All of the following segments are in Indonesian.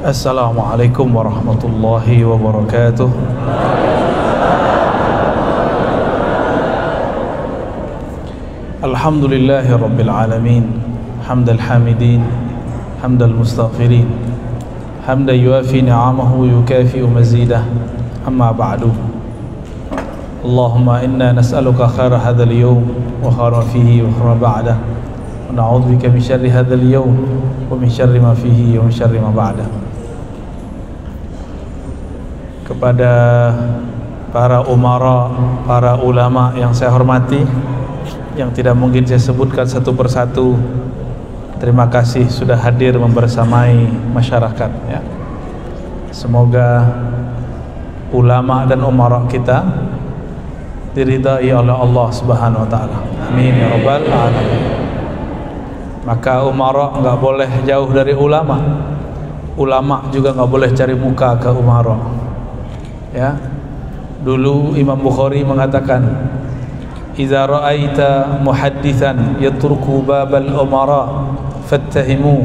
السلام عليكم ورحمة الله وبركاته. الحمد لله رب العالمين حمد الحامدين حمد المستغفرين حمدا يوافي نعمه ويكافئ مزيده. أما بعد اللهم إنا نسألك خير هذا اليوم وخير فيه وخير بعده. ونعوذ بك من شر هذا اليوم ومن شر ما فيه ومن شر ما بعده. Kepada para umara, para ulama yang saya hormati yang tidak mungkin saya sebutkan satu persatu. Terima kasih sudah hadir membersamai masyarakat ya. semoga ulama dan umara kita diridai oleh Allah Subhanahu wa taala. Amin ya rabbal alamin. Maka umara enggak boleh jauh dari ulama. Ulama juga enggak boleh cari muka ke umara ya. Dulu Imam Bukhari mengatakan idza ra'aita muhaddithan yatruku babal umara fattahimu.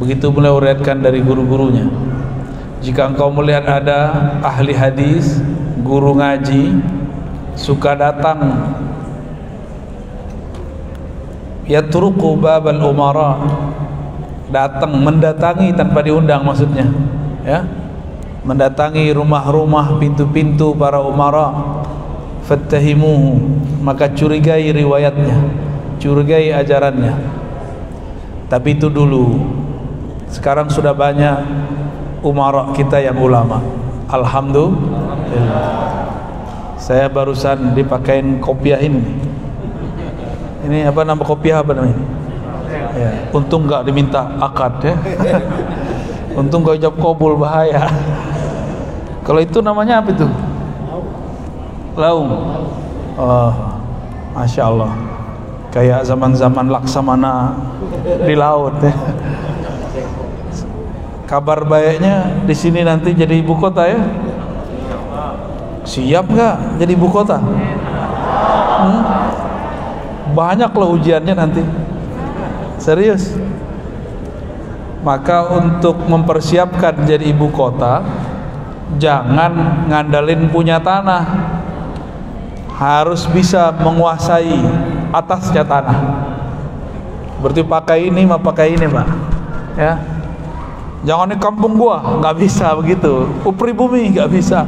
Begitu beliau riwayatkan dari guru-gurunya. Jika engkau melihat ada ahli hadis guru ngaji suka datang yatruku babal umara datang mendatangi tanpa diundang maksudnya ya mendatangi rumah-rumah pintu-pintu para umara. Fattahimuhu maka curigai riwayatnya curigai ajarannya. Tapi itu dulu. Sekarang sudah banyak umara kita yang ulama. Alhamdulillah. Saya barusan dipakein kopiah ini. Ini apa nama kopiah apa namanya? Ya untung nggak diminta akad ya. Untung gak ucap kobul bahaya kalau itu namanya apa itu? Laung. Oh masya Allah. Kayak zaman-zaman laksamana di laut ya. Kabar baiknya di sini nanti jadi ibu kota ya? Siap nggak jadi ibu kota? Hmm? banyak loh ujiannya nanti. Serius? Maka untuk mempersiapkan jadi ibu kota jangan ngandalin punya tanah. Harus bisa menguasai atasnya tanah. Berarti pakai ini mah pakai ini pak. Ya. Jangan di kampung gua nggak bisa begitu. Pribumi nggak bisa.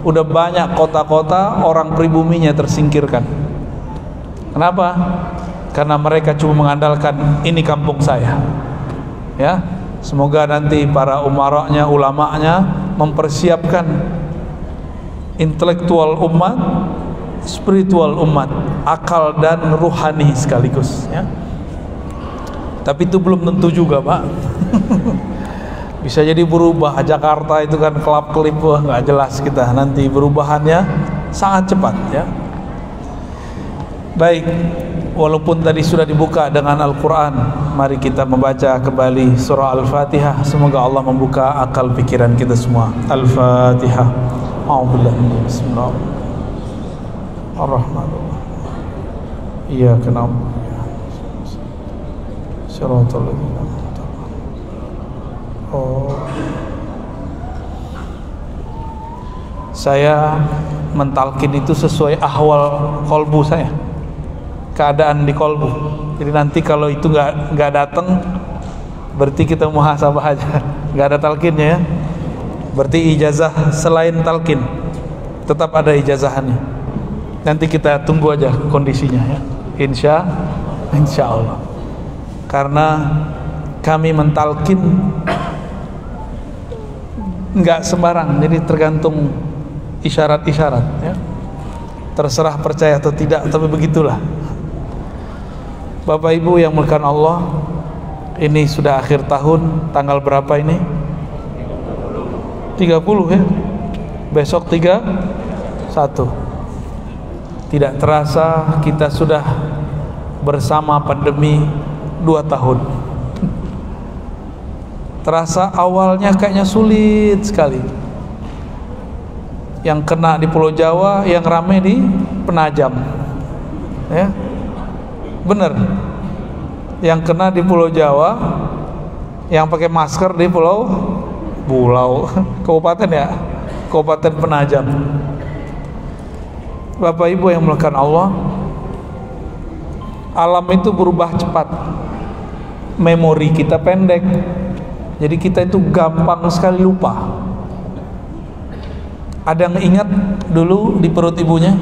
Udah banyak kota-kota orang pribuminya tersingkirkan. Kenapa? Karena mereka cuma mengandalkan ini kampung saya. Ya. Semoga nanti para umaranya ulamanya mempersiapkan intelektual umat spiritual umat akal dan ruhani sekaligus ya. Tapi itu belum tentu juga pak. Bisa jadi berubah. Jakarta itu kan kelap kelip nggak jelas kita nanti berubahannya sangat cepat ya. Baik walaupun tadi sudah dibuka dengan Al-Quran mari kita membaca kembali surah Al-Fatihah. Semoga Allah membuka akal pikiran kita semua. Al-Fatihah. Bismillahirrahmanirrahim Oh. Saya mentalkin itu sesuai ahwal kolbu saya. Keadaan di kolbu. Jadi nanti kalau itu nggak nggak datang, berarti kita muhasabah aja, nggak ada talkinnya ya. Berarti ijazah selain talkin tetap ada ijazahannya. Nanti kita tunggu aja kondisinya ya. Insya Insya Allah. Karena kami mentalkin nggak sembarang, jadi tergantung isyarat-isyarat ya. Terserah percaya atau tidak, tapi begitulah. Bapak Ibu yang melakukan Allah Ini sudah akhir tahun Tanggal berapa ini? 30 ya. Besok 31 Tidak terasa kita sudah Bersama pandemi 2 tahun. Terasa awalnya kayaknya sulit sekali. Yang kena di Pulau Jawa Yang rame di Penajam. Ya. Benar yang kena di Pulau Jawa yang pakai masker di pulau pulau kabupaten ya? Kabupaten penajam. Bapak Ibu yang melakukan Allah alam itu berubah cepat. Memori kita pendek. Jadi kita itu gampang sekali lupa. Ada yang ingat dulu di perut ibunya?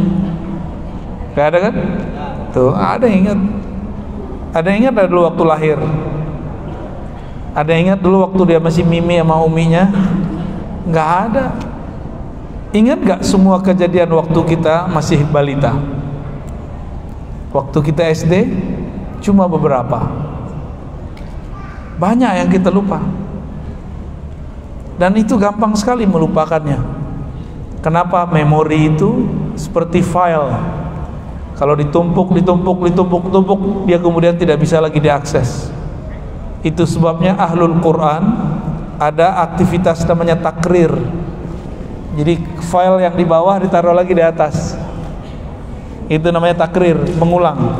Gak ada kan? Tuh ada yang ingat ada yang ingat dulu waktu lahir ada yang ingat dulu waktu dia masih mimi sama uminya nggak ada Ingat gak semua kejadian waktu kita masih balita? Waktu kita SD cuma beberapa. Banyak yang kita lupa. Dan itu gampang sekali melupakannya. Kenapa? Memori itu seperti file. Kalau ditumpuk, ditumpuk, ditumpuk, ditumpuk, dia kemudian tidak bisa lagi diakses. Itu sebabnya ahlul Quran ada aktivitas namanya takrir jadi file yang di bawah ditaruh lagi di atas. Itu namanya takrir, mengulang.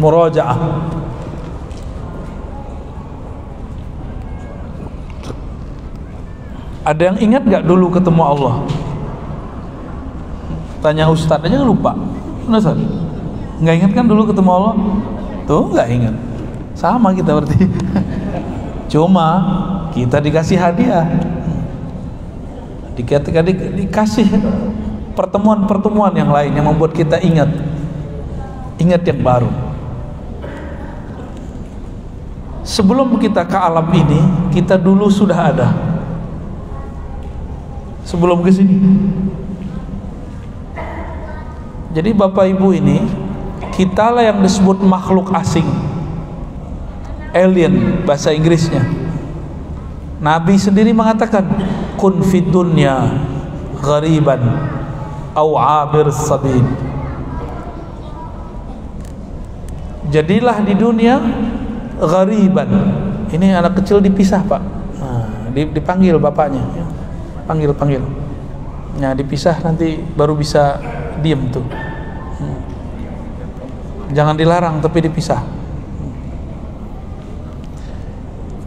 Murojaah. Ada yang ingat gak dulu ketemu Allah? Tanya Ustadz aja lupa. Ustaz, nggak ingat kan dulu ketemu Allah? Tuh nggak ingat. Sama kita berarti. Cuma kita dikasih hadiah di, dikasih pertemuan-pertemuan yang lain yang membuat kita ingat ingat yang baru sebelum kita ke alam ini kita dulu sudah ada sebelum ke sini jadi Bapak Ibu ini kita lah yang disebut makhluk asing. Alien bahasa Inggrisnya. Nabi sendiri mengatakan kun fid dunya ghariban au abir sabil. Jadilah di dunia ghariban. Ini anak kecil dipisah pak. Nah, dipanggil bapaknya. Ya. panggil panggil. Nah dipisah nanti baru bisa diem tuh. Jangan dilarang tapi dipisah.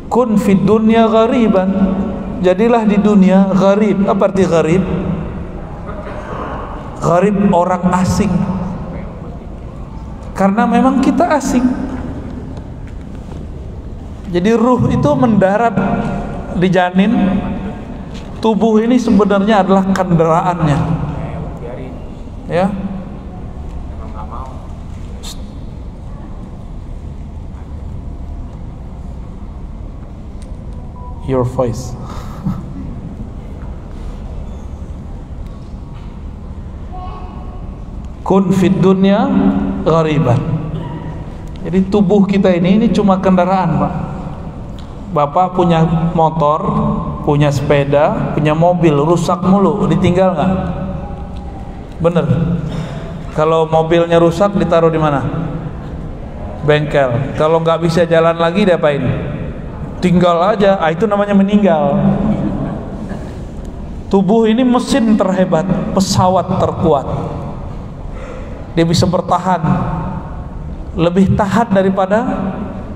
Kun fid dunya ghariban jadilah di dunia gharib. Apa arti gharib? Gharib orang asing. Karena memang kita asing. Jadi ruh itu mendarat di janin tubuh ini sebenarnya adalah kendaraannya ya. Your voice. Kun fid dunya ghariban. Jadi tubuh kita ini ini cuma kendaraan Pak. Bapak punya motor punya sepeda punya mobil rusak mulu. Ditinggal nggak bener. Kalau mobilnya rusak ditaruh di mana? Bengkel. Kalau nggak bisa jalan lagi diapain? Tinggal aja. Ah, itu namanya meninggal. Tubuh ini mesin terhebat pesawat terkuat. Dia bisa bertahan. Lebih tahan daripada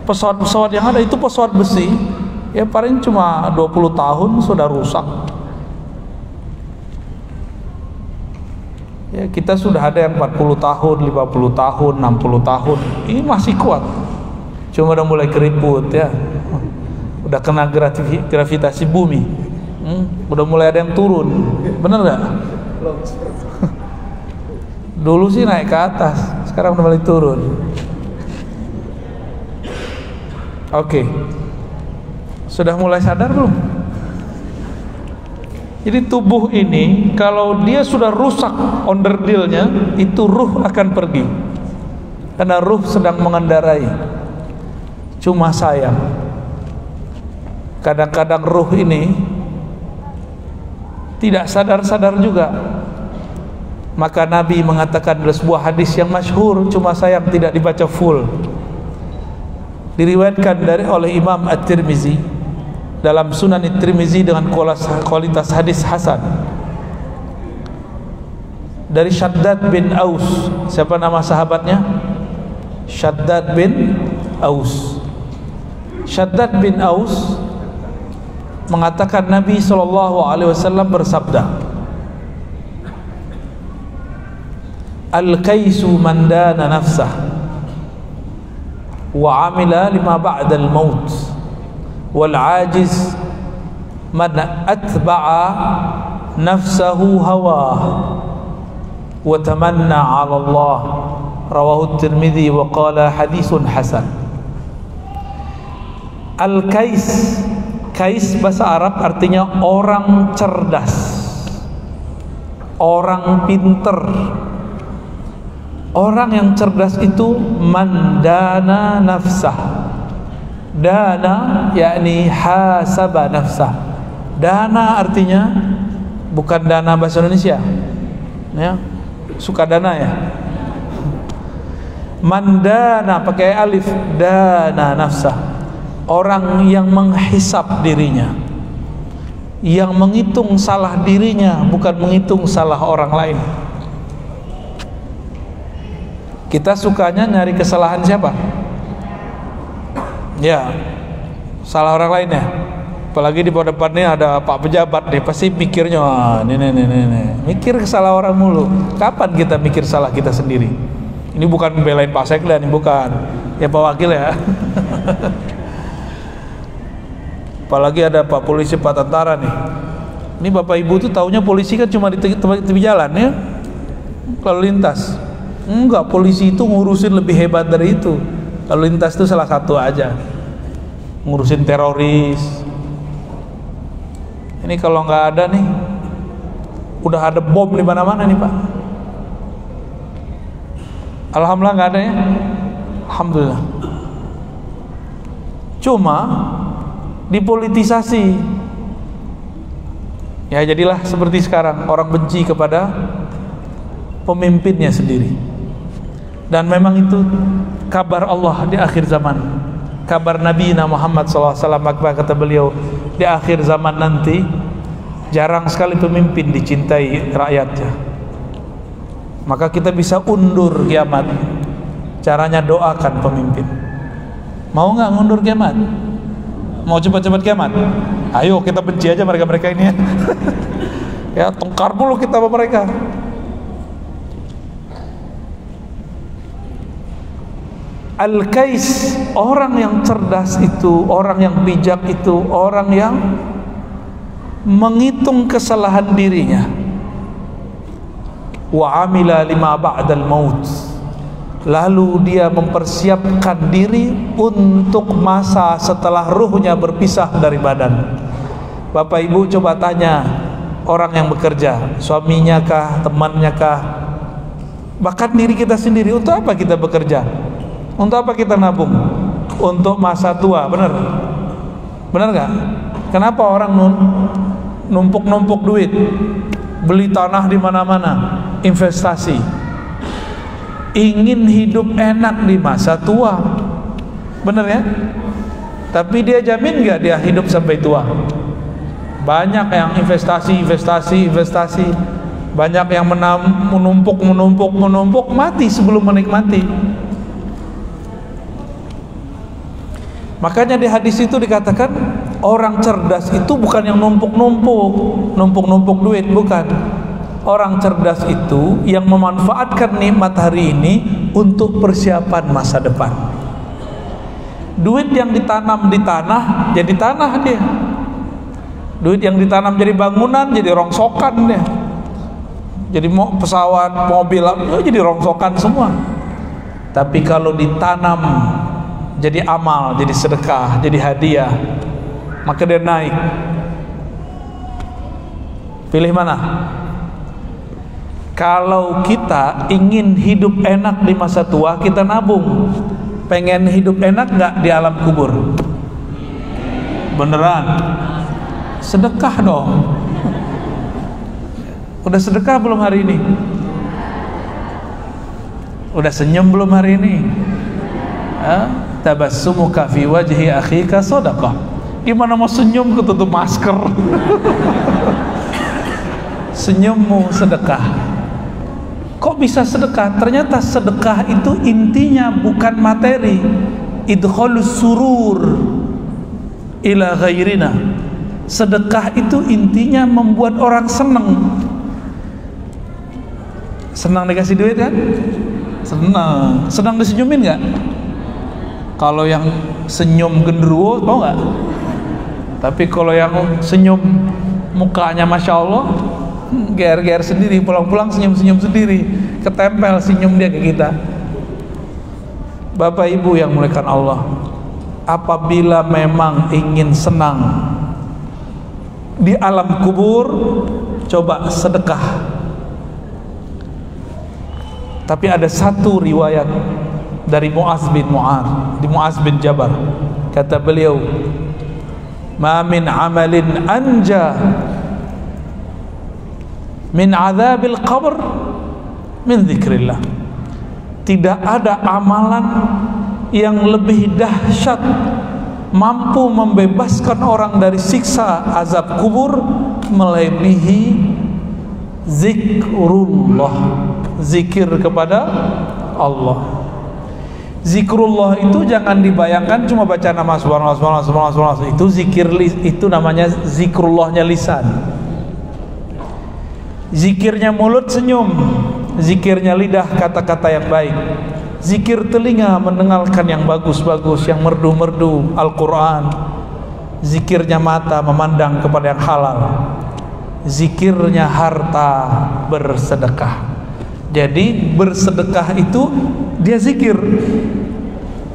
pesawat-pesawat yang ada. Itu pesawat besi. Ya paling cuma 20 tahun sudah rusak ya kita sudah ada yang 40 tahun 50 tahun 60 tahun. Ini masih kuat. Cuma udah mulai keriput ya. Udah kena gravitasi bumi. Hmm, udah mulai ada yang turun. Bener nggak? Dulu sih naik ke atas sekarang udah balik turun. Oke. Okay. sudah mulai sadar belum jadi tubuh ini kalau dia sudah rusak onderdilnya itu ruh akan pergi. Karena ruh sedang mengendarai. Cuma sayang kadang-kadang ruh ini tidak sadar-sadar juga. Maka Nabi mengatakan dalam sebuah hadis yang masyhur cuma sayang tidak dibaca full. Diriwayatkan dari oleh Imam At-Tirmizi dalam Sunan At-Tirmizi dengan kualitas hadis hasan. Dari Shaddad bin Aus. Siapa nama sahabatnya? Shaddad bin Aus. Syaddad bin Aus mengatakan Nabi sallallahu alaihi wasallam bersabda Al-kaisu man dana nafsah wa amila lima ba'da al-maut wal ajiz man atba'a nafsahu hawah wa tamanna 'ala Allah. Rawahu at-Tirmidzi wa qala hadithun hasan. Bahasa Arab artinya orang cerdas Orang pinter. Orang yang cerdas itu mandana nafsah Dana yakni hasaba nafsah Dana artinya bukan dana bahasa Indonesia. Ya suka dana ya? Mandana pakai alif dana nafsah orang yang menghisap dirinya yang menghitung salah dirinya bukan menghitung salah orang lain. Kita sukanya nyari kesalahan siapa ya salah orang lain ya. Apalagi di depan ini ada pak pejabat nih pasti mikirnya ah, ini, ini, ini, ini. mikir salah orang mulu. Kapan kita mikir salah kita sendiri? Ini bukan membelain pak sekda ini bukan. Ya pak wakil ya. Apalagi ada pak polisi pak tentara nih. Ini bapak ibu tuh taunya polisi kan cuma di tepi jalan ya. Lalu lintas. Enggak polisi itu ngurusin lebih hebat dari itu lalu lintas itu salah satu aja ngurusin teroris ini kalau nggak ada nih, udah ada bom di mana-mana nih pak. Alhamdulillah nggak ada ya. Alhamdulillah. Cuma dipolitisasi. Ya jadilah seperti sekarang orang benci kepada pemimpinnya sendiri. Dan memang itu kabar Allah di akhir zaman. Kabar Nabi Muhammad SAW kata beliau di akhir zaman nanti. Jarang sekali pemimpin dicintai rakyatnya. Maka kita bisa undur kiamat. Caranya doakan pemimpin. Mau nggak undur kiamat? Mau cepat-cepat kiamat? Ayo kita benci aja mereka-mereka ini. Ya ya tengkar dulu kita sama mereka Al-Kais orang yang cerdas itu, orang yang bijak itu, orang yang menghitung kesalahan dirinya. Wa amila lima ba'dal maut. Lalu dia mempersiapkan diri untuk masa setelah ruhnya berpisah dari badan. Bapak Ibu coba tanya orang yang bekerja, suaminya kah, temannya kah, bahkan diri kita sendiri untuk apa kita bekerja? Untuk apa kita nabung? Untuk masa tua, benar? Benar nggak? Kenapa orang numpuk-numpuk duit, beli tanah di mana-mana, investasi, ingin hidup enak di masa tua, benar ya? Tapi dia jamin nggak dia hidup sampai tua? Banyak yang investasi, investasi, investasi, banyak yang menumpuk, menumpuk, menumpuk, mati sebelum menikmati. Makanya di hadis itu dikatakan orang cerdas itu bukan yang numpuk-numpuk, numpuk-numpuk duit, bukan. Orang cerdas itu yang memanfaatkan nikmat hari ini untuk persiapan masa depan. Duit yang ditanam di tanah jadi tanah dia. Duit yang ditanam jadi bangunan jadi rongsokan dia. Jadi mau pesawat, mobil, jadi rongsokan semua. Tapi kalau ditanam jadi amal, jadi sedekah, jadi hadiah, maka dia naik. Pilih mana? Kalau kita ingin hidup enak di masa tua, kita nabung. Pengen hidup enak nggak di alam kubur? Beneran? Sedekah dong. Udah sedekah belum hari ini? Udah senyum belum hari ini? Hah? Tabassumuka fi wajhi akhika sadaqah. Gimana mau senyum ketutup masker? Senyummu sedekah. Kok bisa sedekah? Ternyata sedekah itu intinya bukan materi. Idkhalus surur ila ghairina. Sedekah itu intinya membuat orang senang senang dikasih duit kan? Senang. Senang disenyumin nggak kalau yang senyum gendruwo tau nggak? Tapi kalau yang senyum mukanya masya Allah ger-ger sendiri pulang-pulang senyum-senyum sendiri ketempel senyum dia ke kita. Bapak Ibu yang muliakan Allah apabila memang ingin senang di alam kubur coba sedekah. Tapi ada satu riwayat dari Muaz bin Mu'ad di Muaz bin Jabal. Kata beliau ma min amalin anja min azabil qabr min zikrillah. Tidak ada amalan yang lebih dahsyat mampu membebaskan orang dari siksa azab kubur melebihi zikrullah zikir kepada Allah zikrullah itu jangan dibayangkan cuma baca nama subhanallah subhanallah subhanallah, subhanallah. itu zikir itu namanya zikrullahnya lisan. Zikirnya mulut senyum zikirnya lidah kata-kata yang baik. Zikir telinga mendengarkan yang bagus-bagus yang merdu-merdu Al-Quran. Zikirnya mata memandang kepada yang halal. Zikirnya harta bersedekah. Jadi bersedekah itu dia zikir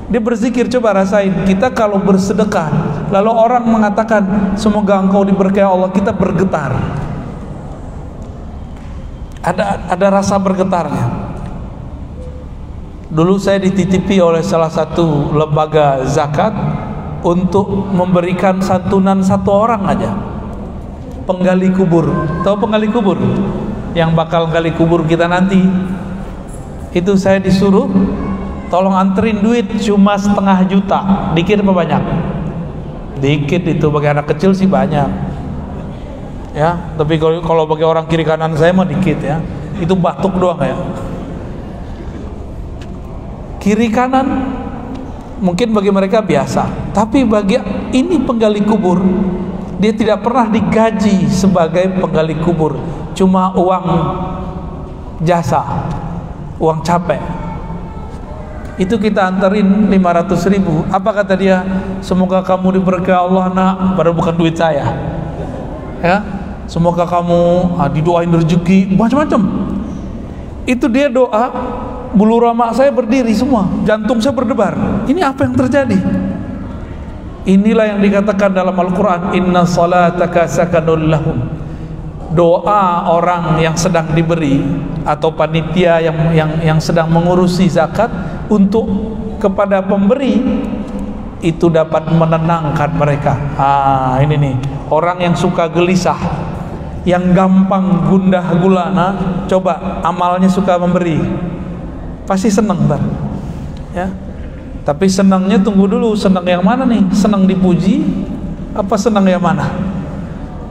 dia berzikir coba rasain kita kalau bersedekah lalu orang mengatakan semoga engkau diberkahi Allah kita bergetar ada ada rasa bergetarnya Dulu saya dititipi oleh salah satu lembaga zakat untuk memberikan santunan satu orang aja. Penggali kubur. Tahu penggali kubur? Yang bakal gali kubur kita nanti. Itu saya disuruh tolong anterin duit cuma setengah juta. Dikit apa banyak? Dikit itu bagi anak kecil sih banyak. Ya, tapi kalau kalau bagi orang kiri kanan saya mah dikit ya. Itu batuk doang ya kiri kanan mungkin bagi mereka biasa tapi bagi ini penggali kubur dia tidak pernah digaji sebagai penggali kubur cuma uang jasa uang capek. Itu kita anterin 500 ribu. Apa kata dia? Semoga kamu diberkahi Allah nak. Pada bukan duit saya. Ya? Semoga kamu ah, didoain rezeki. Macam-macam. Itu dia doa bulu roma saya berdiri semua, jantung saya berdebar. Ini apa yang terjadi? Inilah yang dikatakan dalam Al-Quran Inna salataka sakanul Doa orang yang sedang diberi Atau panitia yang yang yang sedang mengurusi zakat Untuk kepada pemberi Itu dapat menenangkan mereka. Ah ini nih Orang yang suka gelisah Yang gampang gundah gulana Coba amalnya suka memberi. Pasti senang bar. Ya. Tapi senangnya tunggu dulu senang yang mana nih? Senang dipuji apa senang yang mana?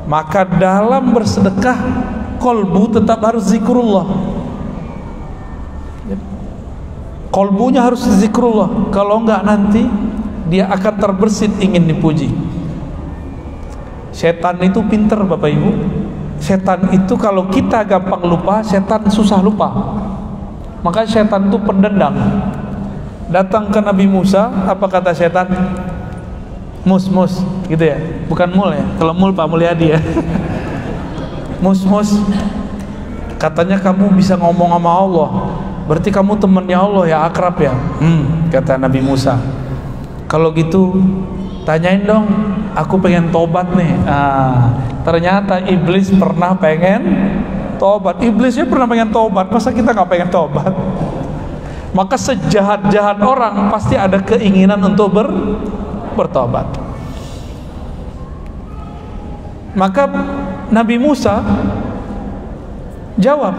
Maka dalam bersedekah kolbu tetap harus zikrullah. Kolbunya harus zikrullah. Kalau enggak nanti dia akan terbersit ingin dipuji. Setan itu pinter bapak ibu. Setan itu kalau kita gampang lupa setan susah lupa. Maka setan itu pendendam datang ke Nabi Musa apa kata setan? Mus mus gitu ya. Bukan mul ya. Kalau mul Pak Mulyadi ya mus mus katanya kamu bisa ngomong sama Allah. Berarti kamu temannya Allah ya akrab ya? Hmm, kata Nabi Musa. Kalau gitu tanyain dong. Aku pengen tobat nih. Ah, ternyata iblis pernah pengen tobat. Iblisnya pernah pengen tobat. Masa kita nggak pengen tobat? Maka sejahat-jahat orang pasti ada keinginan untuk ber, bertobat. Maka Nabi Musa jawab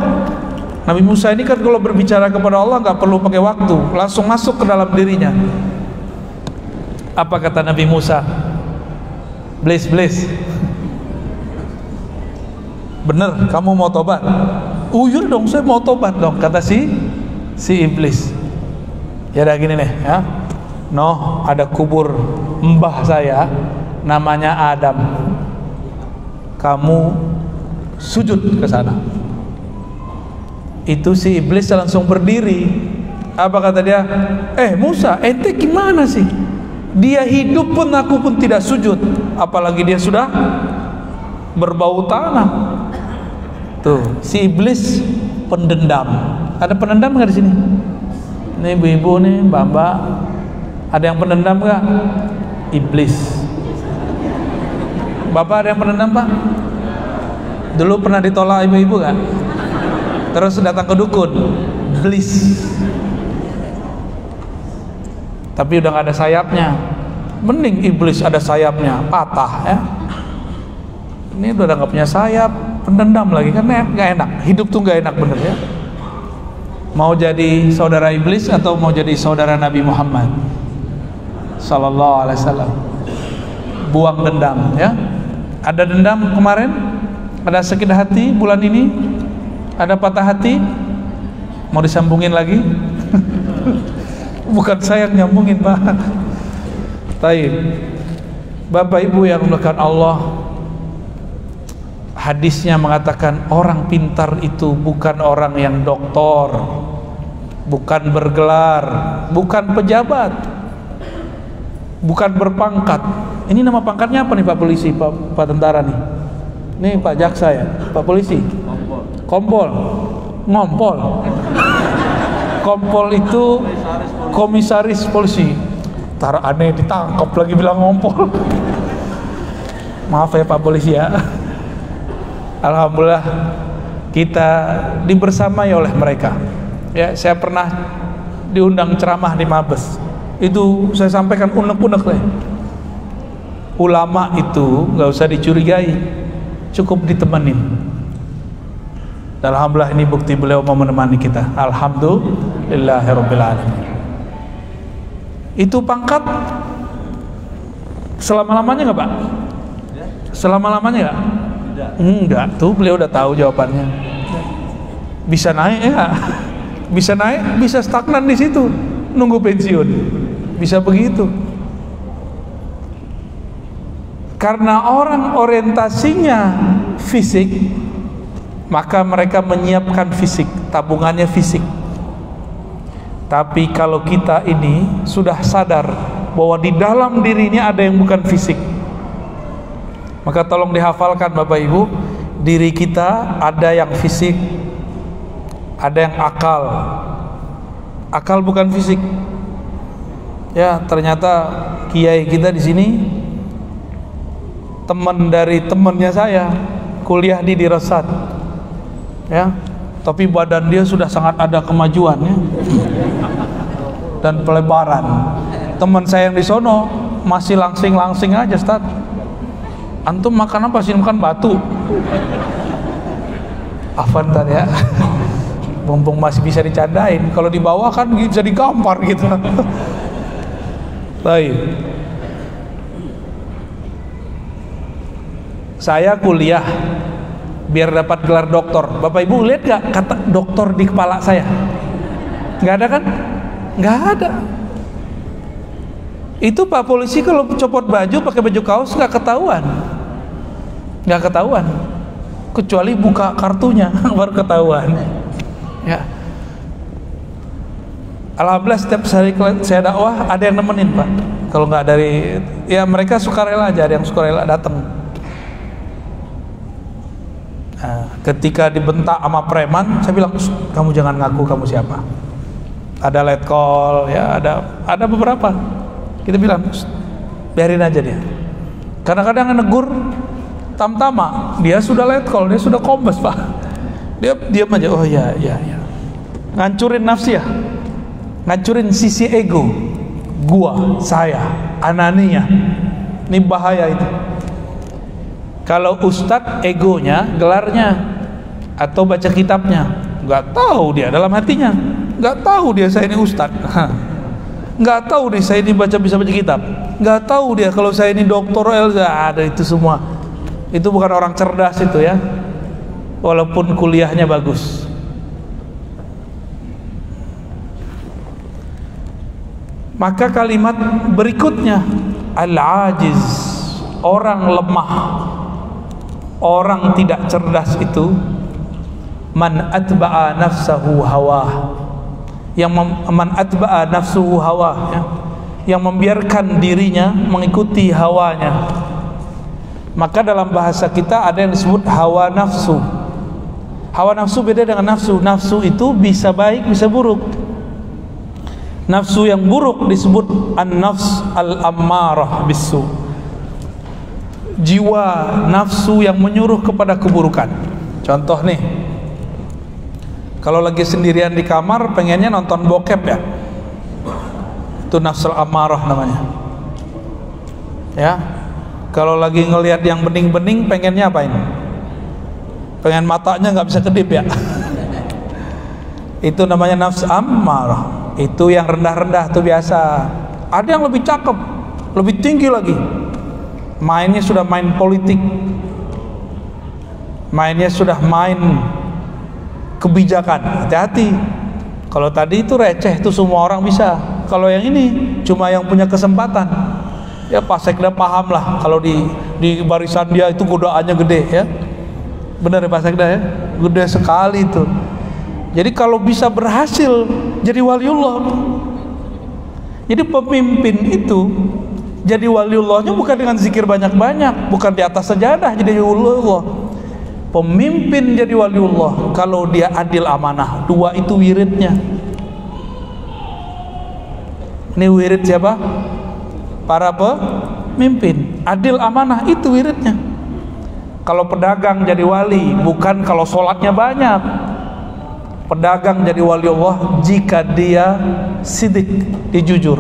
Nabi Musa ini kan kalau berbicara kepada Allah nggak perlu pakai waktu langsung masuk ke dalam dirinya. Apa kata Nabi Musa? Bless bless. Bener kamu mau tobat? Uyur dong saya mau tobat dong kata si si iblis. Ya udah gini nih ya. Noh ada kubur mbah saya namanya Adam kamu sujud ke sana. Itu si iblis langsung berdiri. Apa kata dia? Eh Musa ente gimana sih? Dia hidup pun aku pun tidak sujud. Apalagi dia sudah berbau tanah. Tuh si iblis pendendam. Ada pendendam nggak di sini? Ini ibu-ibu nih mbak-mbak. Ada yang pendendam nggak? Iblis bapak ada yang pendendam pak? Dulu pernah ditolak ibu-ibu nggak? Terus datang ke dukun iblis tapi udah gak ada sayapnya. Mending iblis ada sayapnya patah ya. Ini udah nggak punya sayap pendendam lagi kan nggak enak. Hidup tuh nggak enak bener ya. Mau jadi saudara iblis atau mau jadi saudara Nabi Muhammad? Sallallahu Alaihi Wasallam. Buang dendam ya ada dendam kemarin? Ada sakit hati bulan ini? Ada patah hati? Mau disambungin lagi? Bukan saya yang nyambungin pak. Taib. Bapak Ibu yang melakukan Allah hadisnya mengatakan orang pintar itu bukan orang yang doktor bukan bergelar bukan pejabat bukan berpangkat. Ini nama pangkatnya apa nih Pak Polisi Pak, Pak Tentara nih? Ini Pak Jaksa ya? Pak Polisi? Kompol. Ngompol. Kompol itu komisaris polisi. Tar aneh ditangkap lagi bilang ngompol. Maaf ya Pak Polisi ya. Alhamdulillah kita dibersamai oleh mereka. Ya saya pernah diundang ceramah di Mabes itu saya sampaikan unek-unek lah. Ulama itu nggak usah dicurigai cukup ditemenin. Alhamdulillah ini bukti beliau mau menemani kita. Alhamdulillahirrabbilalamin itu pangkat selama-lamanya nggak Pak? selama-lamanya nggak? enggak tuh beliau udah tahu jawabannya. Bisa naik ya? Bisa naik bisa stagnan di situ. Nunggu pensiun bisa begitu karena orang orientasinya fisik maka mereka menyiapkan fisik tabungannya fisik tapi kalau kita ini sudah sadar bahwa di dalam dirinya ada yang bukan fisik maka tolong dihafalkan Bapak Ibu, diri kita ada yang fisik, ada yang akal. Akal bukan fisik. Ya, ternyata kiai kita di sini teman dari temannya saya, kuliah di Dirasat. Ya, tapi badan dia sudah sangat ada kemajuan ya. Dan pelebaran. Teman saya yang di sono masih langsing-langsing aja, Ustaz antum makan apa sih makan batu Avantar ya mumpung masih bisa dicandain kalau di bawah kan bisa digampar gitu baik. Saya kuliah biar dapat gelar doktor. Bapak ibu lihat gak kata doktor di kepala saya? Nggak ada kan? Nggak ada. Itu pak polisi kalau copot baju pakai baju kaos nggak ketahuan. Nggak ketahuan. Kecuali buka kartunya baru ketahuan. Ya Alhamdulillah setiap hari saya dakwah ada yang nemenin pak. Kalau nggak dari ya mereka suka rela aja ada yang suka rela datang nah, ketika dibentak sama preman saya bilang kamu jangan ngaku kamu siapa. Ada letkol ya ada ada beberapa. Kita bilang biarin aja dia. Kadang-kadang negur tamtama dia sudah letkol dia sudah kombes pak. Dia diam aja oh ya ya ya ngancurin nafsi ya ngancurin sisi ego gua saya anania. Ini bahaya itu. Kalau ustadz egonya gelarnya atau baca kitabnya nggak tahu dia dalam hatinya. Nggak tahu dia saya ini ustadz nggak tahu nih saya ini baca bisa baca kitab. Nggak tahu dia kalau saya ini doktor Elza ada itu semua. Itu bukan orang cerdas itu ya. Walaupun kuliahnya bagus maka kalimat berikutnya al-ajiz orang lemah orang tidak cerdas itu man atba'a nafsahu hawa yang man atba'a nafsuhu hawa ya, yang membiarkan dirinya mengikuti hawanya. Maka dalam bahasa kita ada yang disebut hawa nafsu. Hawa nafsu beda dengan nafsu. Nafsu itu bisa baik bisa buruk nafsu yang buruk disebut an-nafs al-ammarah bisu jiwa nafsu yang menyuruh kepada keburukan. Contoh nih. Kalau lagi sendirian di kamar pengennya nonton bokep ya? Itu nafsul amarah namanya. Ya. Kalau lagi ngelihat yang bening-bening pengennya apa ini? Pengen matanya nggak bisa kedip ya? Itu namanya nafs amarah itu yang rendah-rendah tuh biasa. Ada yang lebih cakep lebih tinggi lagi. Mainnya sudah main politik. Mainnya sudah main kebijakan. Hati-hati. Kalau tadi itu receh itu semua orang bisa. Kalau yang ini cuma yang punya kesempatan. Ya Pak Sekda paham lah kalau di di barisan dia itu godaannya gede ya. Benar ya Pak Sekda ya? Gede sekali itu jadi kalau bisa berhasil jadi waliullah. Jadi pemimpin itu jadi waliullahnya bukan dengan zikir banyak-banyak bukan di atas sejadah jadi waliullah. Pemimpin jadi waliullah kalau dia adil amanah dua itu wiridnya. Ini wirid siapa? Para pemimpin. Adil amanah itu wiridnya. Kalau pedagang jadi wali bukan kalau sholatnya banyak pedagang jadi wali Allah jika dia sidik dijujur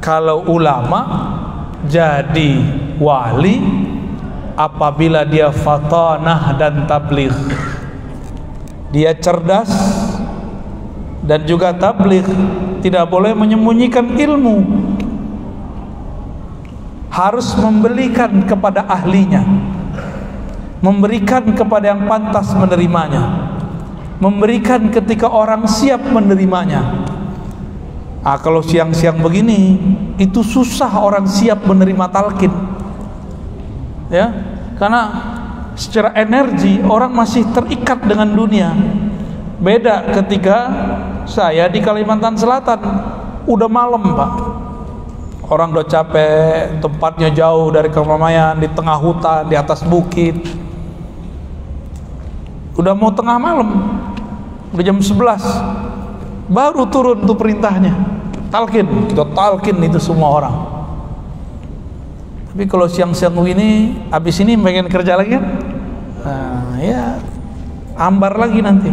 kalau ulama jadi wali apabila dia fatanah dan tabligh. Dia cerdas dan juga tabligh tidak boleh menyembunyikan ilmu. Harus membelikan kepada ahlinya memberikan kepada yang pantas menerimanya memberikan ketika orang siap menerimanya Ah kalau siang-siang begini itu susah orang siap menerima talkin. Ya, karena secara energi orang masih terikat dengan dunia. Beda ketika saya di Kalimantan Selatan udah malam, Pak. Orang udah capek, tempatnya jauh dari keramaian, di tengah hutan, di atas bukit. Udah mau tengah malam, udah jam 11 baru turun tuh perintahnya. Talkin kita talkin itu semua orang. Tapi kalau siang-siang ini habis ini pengen kerja lagi kan? Nah ya ambar lagi nanti.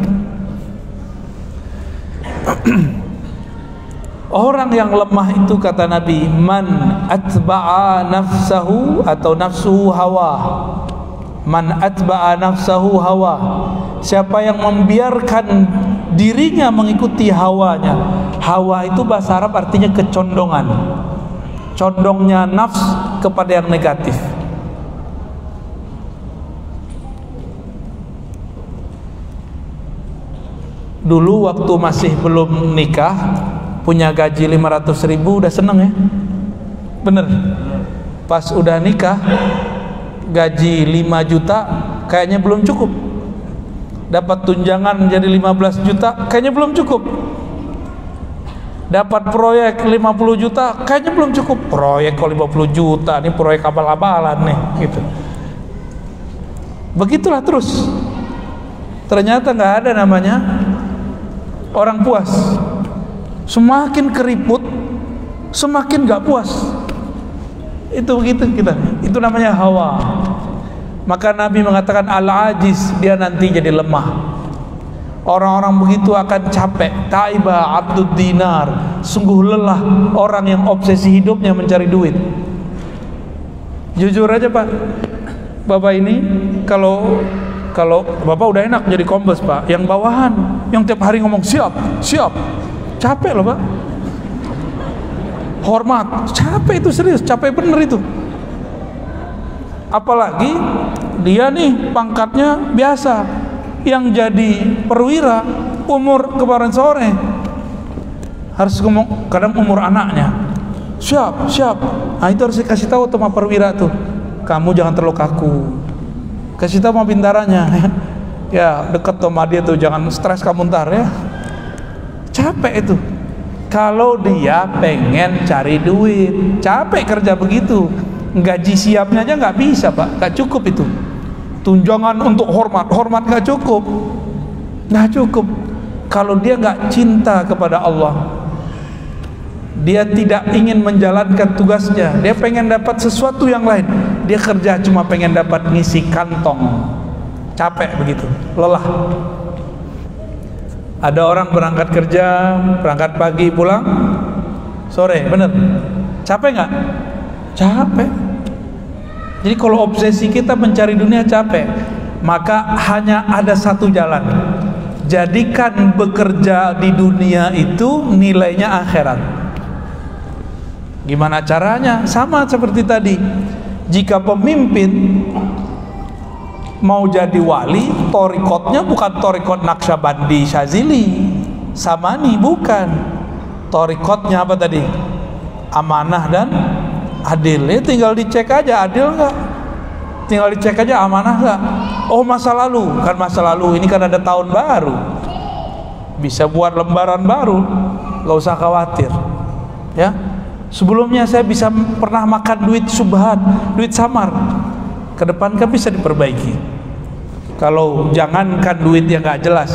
Orang yang lemah itu kata Nabi man atba'a nafsahu atau nafsuhu hawa man atba'a nafsahu hawa. Siapa yang membiarkan dirinya mengikuti hawanya. Hawa itu bahasa Arab artinya kecondongan. Condongnya nafs kepada yang negatif. Dulu waktu masih belum nikah punya gaji 500 ribu udah seneng ya? Bener? Pas udah nikah gaji 5 juta kayaknya belum cukup. Dapat tunjangan menjadi 15 juta kayaknya belum cukup. Dapat proyek 50 juta kayaknya belum cukup. Proyek kok 50 juta ini proyek abal-abalan nih gitu. Begitulah terus. Ternyata nggak ada namanya orang puas. Semakin keriput semakin nggak puas itu begitu kita. Itu namanya hawa. Maka Nabi mengatakan al-ajiz dia nanti jadi lemah. Orang-orang begitu akan capek. Taiba abdud dinar. Sungguh lelah orang yang obsesi hidupnya mencari duit. Jujur aja pak. Bapak ini kalau kalau bapak udah enak jadi kombes pak. Yang bawahan yang tiap hari ngomong siap siap. Capek loh pak hormat. Capek itu serius. Capek bener itu. Apalagi dia nih pangkatnya biasa. Yang jadi perwira umur kemarin sore. Harus ngomong kadang umur anaknya. Siap siap. Nah itu harus dikasih tahu sama perwira tuh. Kamu jangan terlalu kaku. Kasih tahu sama bintaranya. Ya deket sama dia tuh. Jangan stres kamu ntar ya. Capek itu kalau dia pengen cari duit. Capek kerja begitu. Gaji siapnya aja nggak bisa pak. Nggak cukup itu. Tunjangan untuk hormat. Hormat nggak cukup. Nggak cukup. Kalau dia nggak cinta kepada Allah dia tidak ingin menjalankan tugasnya. Dia pengen dapat sesuatu yang lain. Dia kerja cuma pengen dapat ngisi kantong. Capek begitu. Lelah ada orang berangkat kerja berangkat pagi pulang sore bener? Capek nggak? Capek. Jadi kalau obsesi kita mencari dunia capek maka hanya ada satu jalan. Jadikan bekerja di dunia itu nilainya akhirat. Gimana caranya? Sama seperti tadi. Jika pemimpin mau jadi wali, torikotnya bukan torikot Naksabandi Syazili, Samani bukan. Torikotnya apa tadi? Amanah dan adil. Ya, tinggal dicek aja adil nggak? Tinggal dicek aja amanah nggak? Oh masa lalu, kan masa lalu. Ini kan ada tahun baru. Bisa buat lembaran baru, nggak usah khawatir. Ya, Sebelumnya saya bisa pernah makan duit subhat, duit samar. Ke depan kan bisa diperbaiki. Kalau jangankan duit yang gak jelas.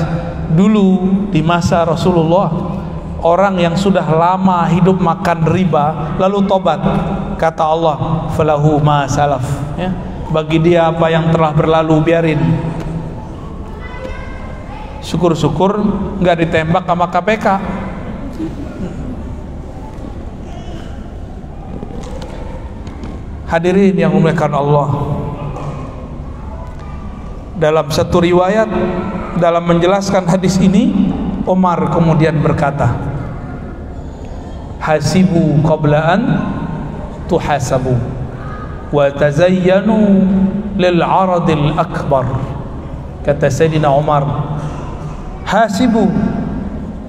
Dulu di masa Rasulullah orang yang sudah lama hidup makan riba lalu tobat kata Allah falahu ma salaf ya bagi dia apa yang telah berlalu biarin syukur-syukur nggak ditembak sama KPK Hadirin yang memuliakan Allah. Dalam satu riwayat dalam menjelaskan hadis ini, Umar kemudian berkata, "Hasibu qabla an tuhasabu wa tazayyanu lil 'aradil akbar." Kata Sayyidina Umar, "Hasibu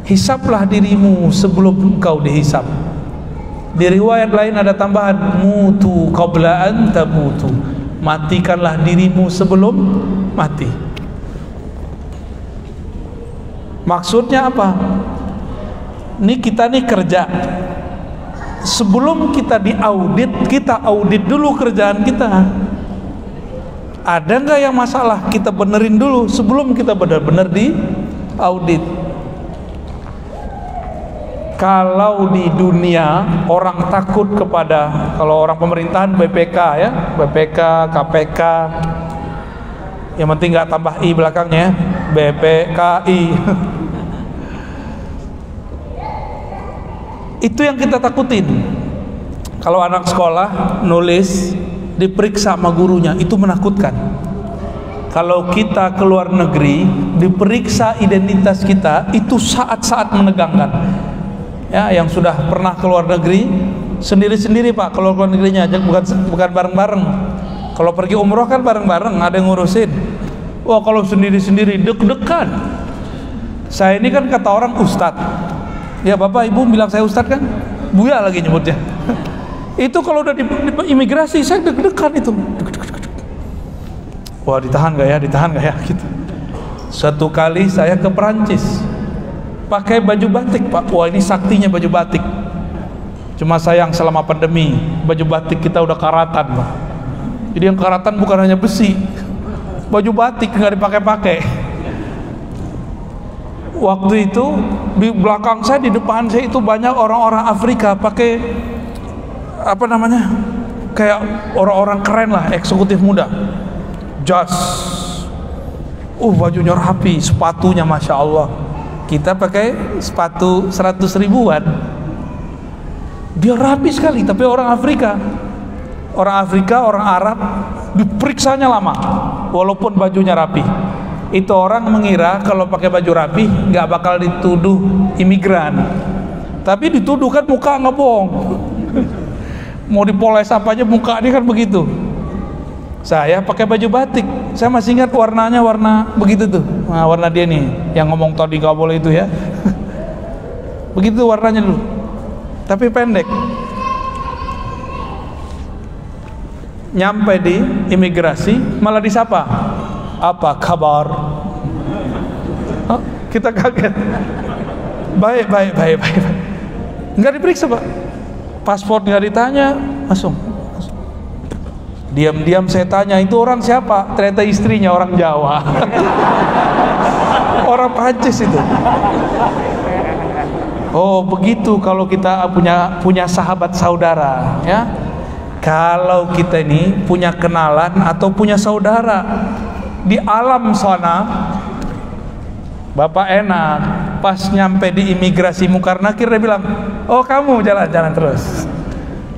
hisaplah dirimu sebelum engkau dihisap." Di riwayat lain ada tambahan mutu qabla an tamutu. Matikanlah dirimu sebelum mati. Maksudnya apa? Ini kita nih kerja. Sebelum kita diaudit, kita audit dulu kerjaan kita. Ada nggak yang masalah? Kita benerin dulu sebelum kita benar-benar di audit kalau di dunia orang takut kepada kalau orang pemerintahan BPK ya BPK KPK yang penting nggak tambah i belakangnya. BPKI itu yang kita takutin. Kalau anak sekolah nulis diperiksa sama gurunya itu menakutkan. Kalau kita ke luar negeri diperiksa identitas kita itu saat-saat menegangkan. Ya yang sudah pernah ke luar negeri sendiri-sendiri Pak kalau keluar negerinya bukan bukan bareng-bareng kalau pergi umroh kan bareng-bareng ada yang ngurusin. Wah kalau sendiri-sendiri deg-degan. Saya ini kan kata orang ustad ya Bapak Ibu bilang saya ustad kan? Buya lagi nyebutnya. Itu kalau udah di, di imigrasi saya deg-degan itu. Wah ditahan gak ya? Ditahan gak ya? Gitu. Satu kali saya ke Perancis. Pakai baju batik pak. Wah ini saktinya baju batik. Cuma sayang selama pandemi baju batik kita udah karatan pak jadi yang karatan bukan hanya besi. Baju batik nggak dipakai-pakai. Waktu itu di belakang saya di depan saya itu banyak orang-orang Afrika pakai apa namanya kayak orang-orang keren lah eksekutif muda. Jas. Uh bajunya rapi sepatunya masya Allah. Kita pakai sepatu 100 ribuan. Dia rapi sekali tapi orang Afrika orang Afrika orang Arab diperiksanya lama walaupun bajunya rapi. Itu orang mengira kalau pakai baju rapi nggak bakal dituduh imigran. Tapi dituduh kan muka nggak mau dipoles apa aja muka dia kan begitu. Saya pakai baju batik. Saya masih ingat warnanya warna begitu tuh. Nah, warna dia nih yang ngomong tadi gak boleh itu ya. Begitu warnanya dulu. Tapi pendek nyampe di imigrasi malah disapa? Apa kabar? Oh, kita kaget. Baik baik baik baik nggak diperiksa pak. Paspor nggak ditanya langsung. Diam-diam saya tanya itu orang siapa? Ternyata istrinya orang Jawa. Orang Prancis itu. Oh begitu kalau kita punya punya sahabat saudara ya kalau kita ini punya kenalan atau punya saudara di alam sana Bapak enak pas nyampe di imigrasi Mukarnakir dia bilang oh kamu jalan-jalan terus.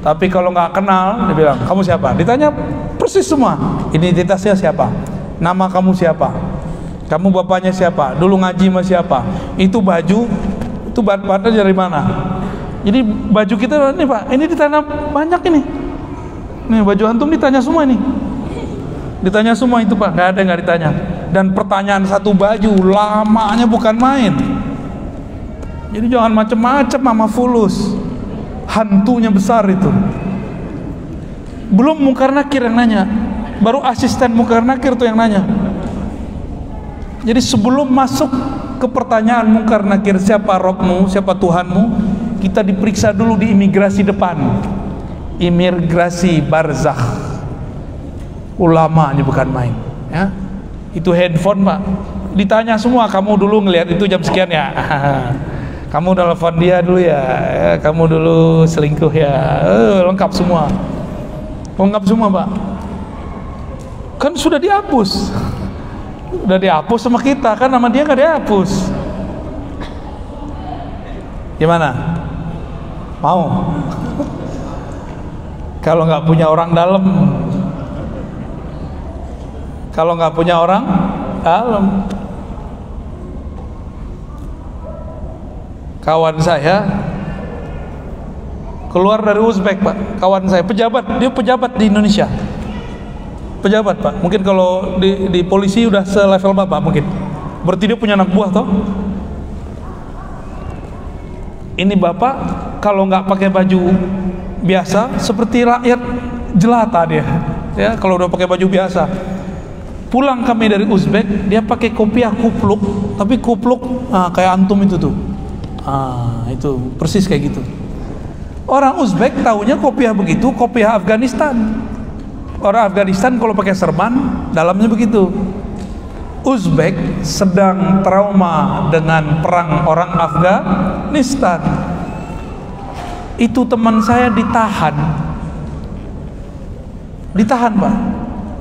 Tapi kalau nggak kenal dia bilang kamu siapa? Ditanya persis semua identitasnya siapa? Nama kamu siapa? Kamu bapaknya siapa? Dulu ngaji sama siapa? Itu baju itu bahan dari mana? Jadi baju kita ini pak ini ditanam banyak ini Nih baju antum ditanya semua nih. Ditanya semua itu pak, nggak ada nggak ditanya. Dan pertanyaan satu baju lamanya bukan main. Jadi jangan macem-macem mama fulus. Hantunya besar itu. Belum mungkar nakir yang nanya, baru asisten mungkar nakir tuh yang nanya. Jadi sebelum masuk ke pertanyaan mungkar nakir siapa Robmu, siapa Tuhanmu, kita diperiksa dulu di imigrasi depan imigrasi barzakh. Ulama ini bukan main ya? Itu handphone pak. Ditanya semua kamu dulu ngelihat itu jam sekian ya? Kamu telepon dia dulu ya, ya kamu dulu selingkuh ya. Eh, lengkap semua. Lengkap semua pak. Kan sudah dihapus. Sudah dihapus sama kita kan nama dia nggak dihapus. Gimana? Mau kalau nggak punya orang dalam. Kalau nggak punya orang dalam. Kawan saya keluar dari Uzbek pak. Kawan saya pejabat dia pejabat di Indonesia. Pejabat pak. Mungkin kalau di, di polisi udah selevel bapak mungkin. Berarti dia punya anak buah toh? Ini bapak kalau nggak pakai baju biasa seperti rakyat jelata dia ya kalau udah pakai baju biasa. Pulang kami dari Uzbek dia pakai kopiah kupluk tapi kupluk ah, kayak antum itu tuh. Ah, itu persis kayak gitu. Orang Uzbek tahunya kopiah begitu kopiah Afghanistan. Orang Afghanistan kalau pakai serban dalamnya begitu. Uzbek sedang trauma dengan perang orang Afghanistan itu teman saya ditahan. Ditahan pak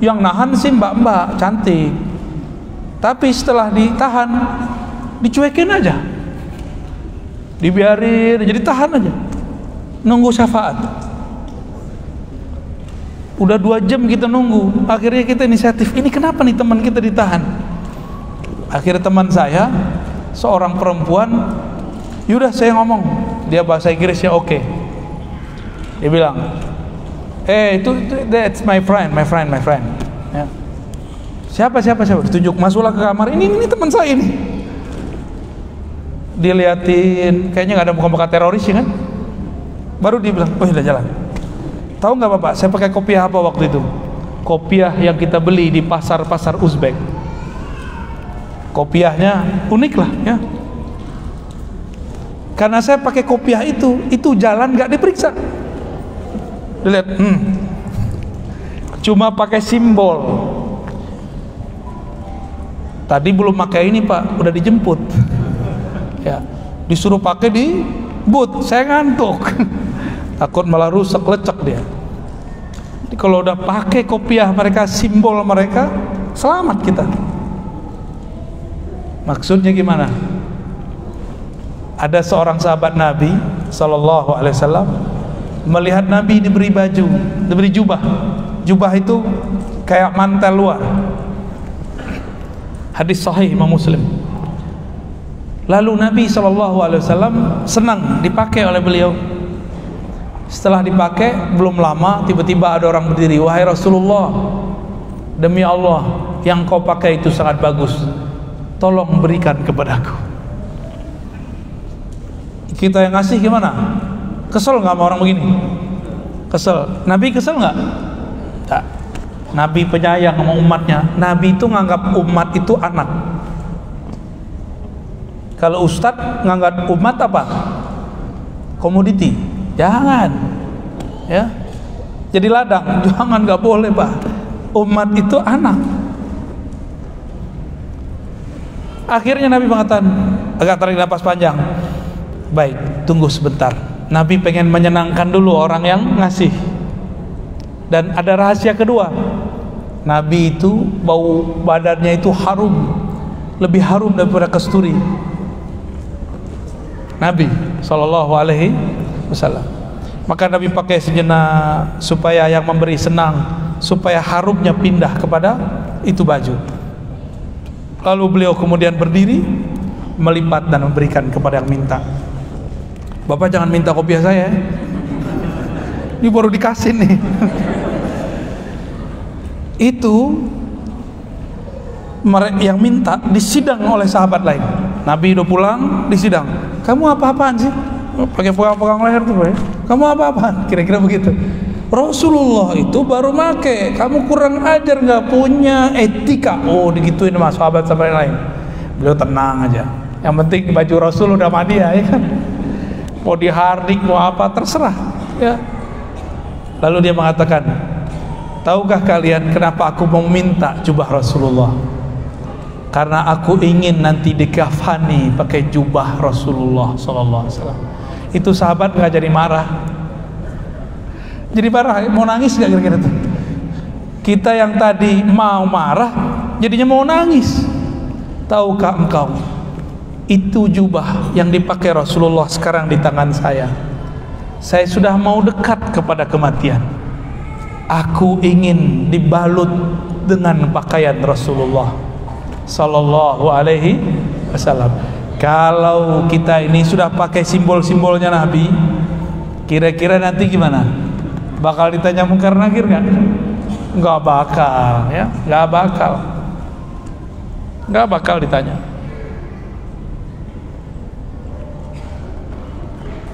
yang nahan sih mbak-mbak cantik. Tapi setelah ditahan dicuekin aja. Dibiarin jadi tahan aja. Nunggu syafaat. Udah dua jam kita nunggu akhirnya kita inisiatif ini kenapa nih teman kita ditahan? Akhirnya teman saya seorang perempuan yaudah saya ngomong dia bahasa Inggrisnya oke. Okay. dia bilang eh itu, itu that's my friend my friend my friend. Ya. siapa siapa siapa? Ditunjuk masuklah ke kamar. Ini ini teman saya ini. Diliatin kayaknya nggak ada muka-muka teroris ya kan? Baru dia bilang oh udah jalan. Tahu nggak bapak saya pakai kopiah apa waktu itu? Kopiah yang kita beli di pasar-pasar Uzbek. Kopiahnya unik lah ya karena saya pakai kopiah itu itu jalan nggak diperiksa. Dilihat hmm, cuma pakai simbol. Tadi belum pakai ini pak udah dijemput. Ya disuruh pakai di boot saya ngantuk. Takut malah rusak lecek dia. Jadi kalau udah pakai kopiah mereka simbol mereka selamat kita. Maksudnya gimana ada seorang sahabat Nabi Sallallahu Alaihi Wasallam melihat Nabi diberi baju, diberi jubah. Jubah itu kayak mantel luar. Hadis sahih Imam Muslim. Lalu Nabi Sallallahu Alaihi Wasallam senang dipakai oleh beliau. Setelah dipakai belum lama tiba-tiba ada orang berdiri, wahai Rasulullah, demi Allah yang kau pakai itu sangat bagus. Tolong berikan kepadaku kita yang ngasih gimana kesel nggak sama orang begini kesel Nabi kesel nggak Tak. Nabi penyayang sama umatnya. Nabi itu nganggap umat itu anak. Kalau ustadz nganggap umat apa? Komoditi. Jangan. Ya. Jadi ladang, jangan nggak boleh, Pak. Umat itu anak. Akhirnya Nabi mengatakan, agak tarik nafas panjang. Baik, tunggu sebentar. Nabi pengen menyenangkan dulu orang yang ngasih. Dan ada rahasia kedua. Nabi itu bau badannya itu harum, lebih harum daripada kasturi. Nabi Shallallahu Alaihi Wasallam. Maka Nabi pakai sejenak supaya yang memberi senang, supaya harumnya pindah kepada itu baju. Lalu beliau kemudian berdiri, melipat dan memberikan kepada yang minta. Bapak jangan minta kopiah saya. Ini baru dikasih nih. Itu yang minta disidang oleh sahabat lain. Nabi udah pulang, disidang. Kamu apa-apaan sih? Pakai pegang-pegang leher tuh, ya. Kamu apa-apaan? Kira-kira begitu. Rasulullah itu baru make kamu kurang ajar nggak punya etika oh digituin sama sahabat sahabat lain beliau tenang aja yang penting baju Rasul udah mandi ya kan mau dihardik mau apa terserah ya. Lalu dia mengatakan tahukah kalian kenapa aku mau minta jubah Rasulullah? Karena aku ingin nanti dikafani pakai jubah Rasulullah Sallallahu Alaihi Wasallam. Itu sahabat nggak jadi marah. Jadi marah mau nangis nggak kira-kira tuh? Kita yang tadi mau marah jadinya mau nangis. Tahukah engkau itu jubah yang dipakai Rasulullah sekarang di tangan saya. Saya sudah mau dekat kepada kematian. Aku ingin dibalut dengan pakaian Rasulullah sallallahu alaihi wasallam. Kalau kita ini sudah pakai simbol-simbolnya Nabi kira-kira nanti gimana? Bakal ditanya mungkar nakir nggak? Nggak bakal ya. Nggak bakal. Nggak bakal ditanya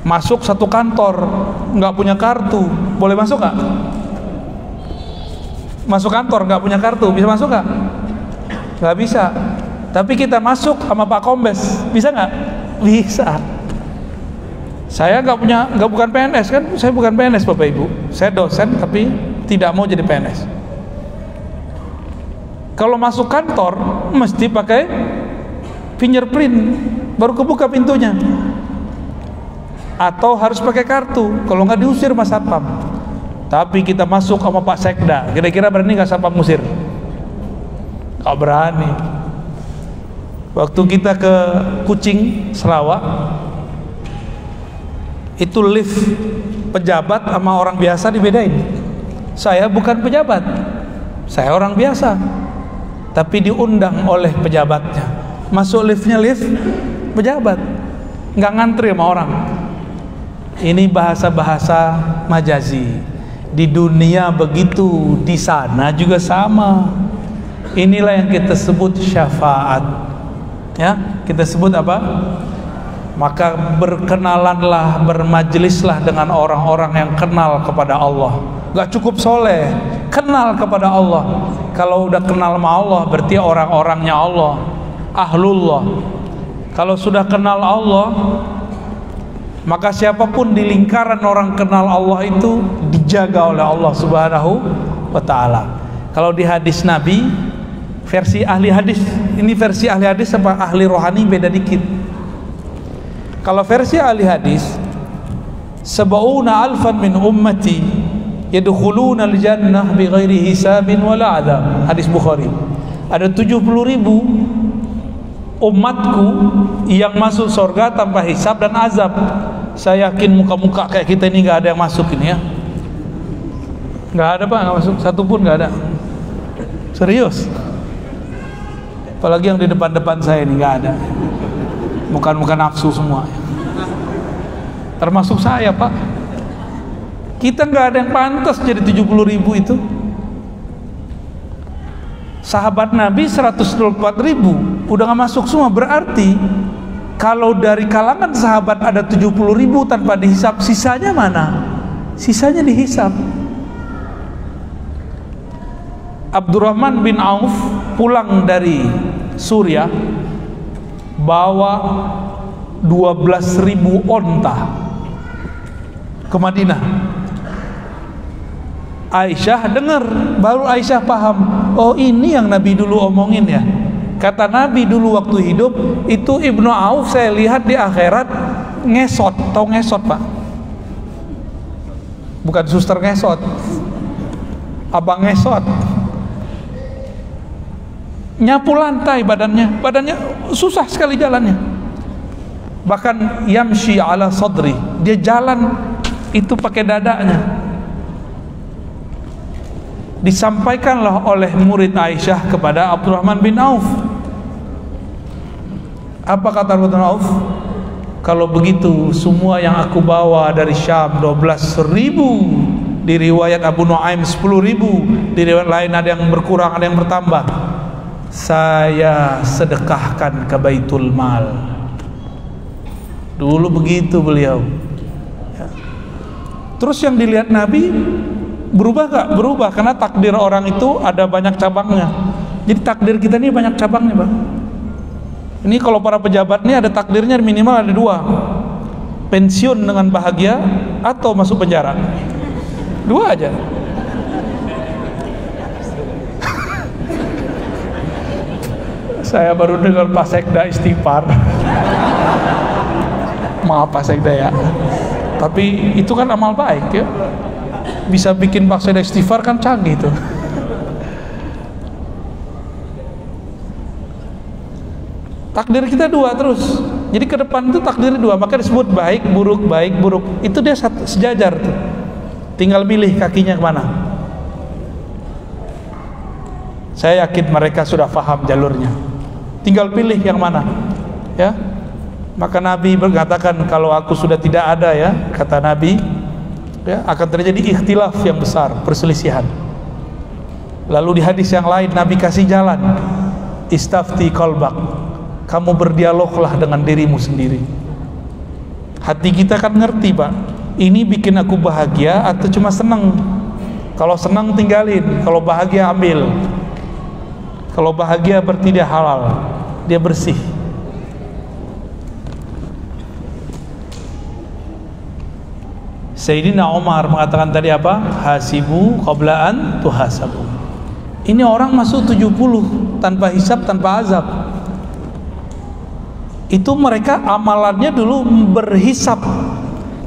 masuk satu kantor nggak punya kartu. Boleh masuk nggak? Masuk kantor nggak punya kartu. Bisa masuk nggak? Nggak bisa. Tapi kita masuk sama Pak Kombes. Bisa nggak? Bisa. Saya nggak punya nggak bukan PNS kan? Saya bukan PNS bapak ibu. Saya dosen tapi tidak mau jadi PNS kalau masuk kantor mesti pakai fingerprint. Baru kebuka pintunya atau harus pakai kartu kalau nggak diusir mas satpam. Tapi kita masuk sama Pak Sekda kira-kira berani nggak satpam musir nggak berani. Waktu kita ke Kucing Sarawak itu lift pejabat sama orang biasa dibedain. Saya bukan pejabat saya orang biasa. Tapi diundang oleh pejabatnya. Masuk liftnya lift pejabat. Nggak ngantri sama orang ini bahasa-bahasa majazi. Di dunia begitu di sana juga sama. Inilah yang kita sebut syafaat. Ya kita sebut apa? Maka berkenalanlah bermajlislah dengan orang-orang yang kenal kepada Allah. Gak cukup soleh kenal kepada Allah. Kalau udah kenal sama Allah berarti orang-orangnya Allah. Ahlullah. Kalau sudah kenal Allah maka siapa pun di lingkaran orang kenal Allah itu dijaga oleh Allah subhanahu wa ta'ala. Kalau di hadis Nabi versi ahli hadis ini versi ahli hadis sama ahli rohani beda dikit. Kalau versi ahli hadis Sab'una alfan min ummati Yadkhuluna al-jannah Bighairi hisabin wala adab. Hadis Bukhari. Ada 70 ribu Umatku Yang masuk surga tanpa hisab dan azab. Saya yakin muka-muka kayak kita ini gak ada yang masuk ini ya. Gak ada pak, gak masuk. Satu pun gak ada. Serius? Apalagi yang di depan-depan saya ini gak ada. Bukan-bukan nafsu semua. Termasuk saya pak. Kita nggak ada yang pantas jadi 70 ribu itu sahabat Nabi 124 ribu. Udah nggak masuk semua berarti kalau dari kalangan sahabat ada 70 ribu tanpa dihisap sisanya mana? Sisanya dihisap. Abdurrahman bin Auf pulang dari Suriah bawa 12.000 onta ke Madinah Aisyah dengar baru Aisyah paham. Oh ini yang Nabi dulu omongin ya. Kata Nabi dulu waktu hidup itu Ibnu Auf saya lihat di akhirat ngesot. Tau ngesot pak? Bukan suster ngesot. Abang ngesot. Nyapu lantai badannya. Badannya susah sekali jalannya. Bahkan yamshi ala sadri. Dia jalan itu pakai dadanya disampaikanlah oleh murid Aisyah kepada Abdurrahman bin Auf apa kata Abdurrahman Auf kalau begitu semua yang aku bawa dari Syam 12 ribu di riwayat Abu Nuaim 10 ribu di riwayat lain ada yang berkurang ada yang bertambah saya sedekahkan ke Baitul Mal. Dulu begitu beliau. Ya. Terus yang dilihat Nabi berubah gak? Berubah karena takdir orang itu ada banyak cabangnya. Jadi takdir kita ini banyak cabangnya, bang. Ini kalau para pejabat ini ada takdirnya minimal ada dua, pensiun dengan bahagia atau masuk penjara. Dua aja. Saya baru dengar Pak Sekda istighfar. Maaf Pak Sekda ya. Tapi itu kan amal baik ya. Bisa bikin Pak Sekda istighfar kan canggih tuh. Takdir kita dua terus. Jadi ke depan itu takdir dua, maka disebut baik, buruk, baik, buruk. Itu dia satu, sejajar tuh. Tinggal milih kakinya ke mana. Saya yakin mereka sudah paham jalurnya tinggal pilih yang mana ya maka Nabi berkatakan kalau aku sudah tidak ada ya kata Nabi ya akan terjadi ikhtilaf yang besar perselisihan. Lalu di hadis yang lain Nabi kasih jalan istafti kolbak kamu berdialoglah dengan dirimu sendiri. Hati kita kan ngerti pak ini bikin aku bahagia atau cuma senang kalau senang tinggalin kalau bahagia ambil. Kalau bahagia berarti dia halal, dia bersih. Sayyidina Umar mengatakan tadi apa? Hasibu qablaan tuhasabu. Ini orang masuk 70 tanpa hisap, tanpa azab. Itu mereka amalannya dulu berhisap.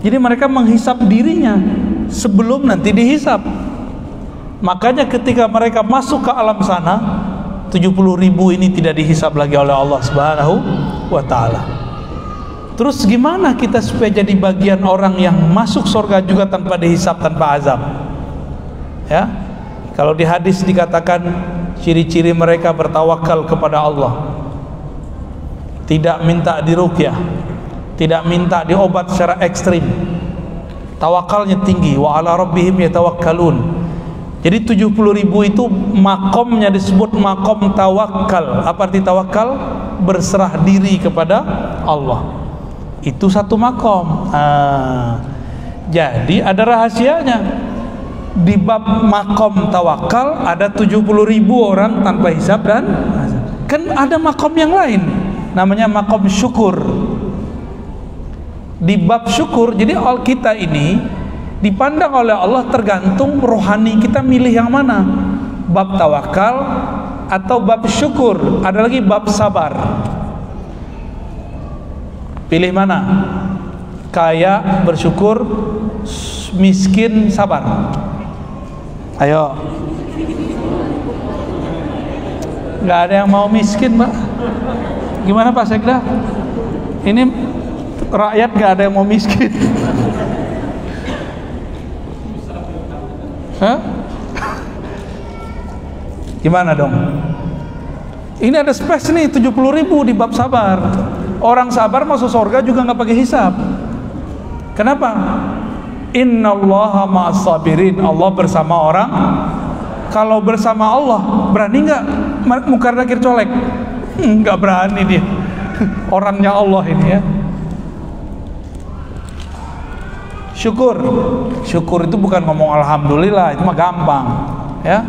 Jadi mereka menghisap dirinya sebelum nanti dihisap. Makanya ketika mereka masuk ke alam sana, 70 ribu ini tidak dihisap lagi oleh Allah Subhanahu wa taala. Terus gimana kita supaya jadi bagian orang yang masuk surga juga tanpa dihisap tanpa azab? Ya. Kalau di hadis dikatakan ciri-ciri mereka bertawakal kepada Allah. Tidak minta diruqyah, tidak minta diobat secara ekstrim. Tawakalnya tinggi wa ala rabbihim yatawakkalun jadi 70 ribu itu makomnya disebut makom tawakal. Apa arti tawakal? Berserah diri kepada Allah. Itu satu makom. Nah, jadi ada rahasianya. Di bab makom tawakal ada 70 ribu orang tanpa hisab dan kan ada makom yang lain. Namanya makom syukur. Di bab syukur, jadi all kita ini dipandang oleh Allah tergantung rohani kita milih yang mana bab tawakal atau bab syukur ada lagi bab sabar pilih mana kaya bersyukur miskin sabar ayo nggak ada yang mau miskin mbak gimana Pak Sekda ini rakyat nggak ada yang mau miskin Hah? Gimana dong? Ini ada space nih 70 ribu di bab sabar. Orang sabar masuk surga juga nggak pakai hisap. Kenapa? Inna Allah sabirin. Allah bersama orang. Kalau bersama Allah berani nggak mukar nakir colek? Nggak berani dia. Orangnya Allah ini ya. syukur syukur itu bukan ngomong alhamdulillah itu mah gampang ya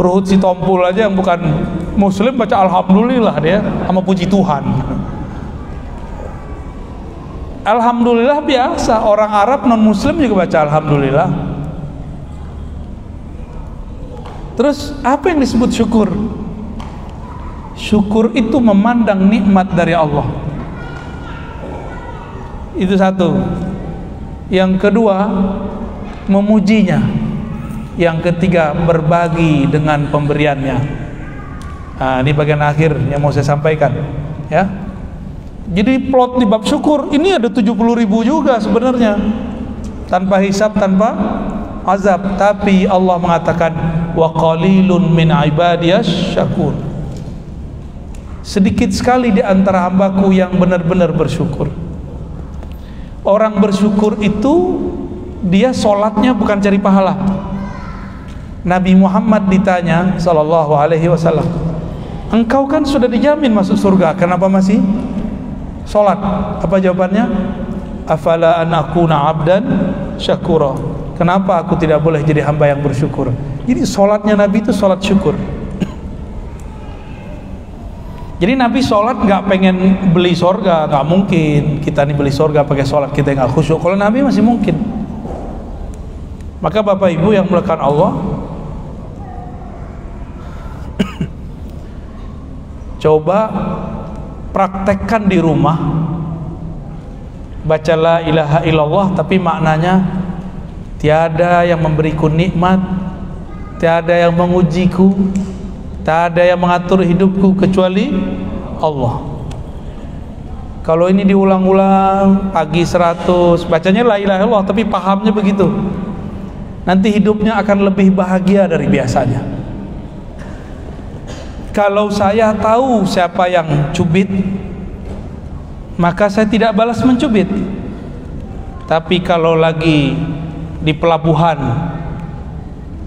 Ruhut si Tompul aja yang bukan muslim baca alhamdulillah dia sama puji Tuhan. Alhamdulillah biasa orang Arab non muslim juga baca alhamdulillah. Terus apa yang disebut syukur? Syukur itu memandang nikmat dari Allah. Itu satu. Yang kedua, memujinya. Yang ketiga, berbagi dengan pemberiannya. Nah, ini bagian akhir yang mau saya sampaikan, ya. Jadi plot di bab syukur ini ada 70 ribu juga sebenarnya. Tanpa hisap tanpa azab. Tapi Allah mengatakan wa qalilun min ibadiyas syakur. Sedikit sekali di antara hambaku yang benar-benar bersyukur. Orang bersyukur itu dia sholatnya bukan cari pahala. Nabi Muhammad ditanya sallallahu alaihi wasallam engkau kan sudah dijamin masuk surga kenapa masih Sholat. Apa jawabannya? Afala an akuna abdan syakura. Kenapa aku tidak boleh jadi hamba yang bersyukur? Jadi sholatnya Nabi itu sholat syukur. Jadi Nabi sholat nggak pengen beli sorga, nggak mungkin. Kita nih beli sorga pakai sholat kita nggak khusyuk. Kalau Nabi masih mungkin. Maka Bapak Ibu yang melekat Allah, coba praktekkan di rumah. Baca la ilaha illallah tapi maknanya tiada yang memberiku nikmat tiada yang mengujiku tiada yang mengatur hidupku kecuali Allah. Kalau ini diulang-ulang pagi 100 bacanya la ilaha illallah tapi pahamnya begitu. Nanti hidupnya akan lebih bahagia dari biasanya kalau saya tahu siapa yang cubit maka saya tidak balas mencubit. Tapi kalau lagi di pelabuhan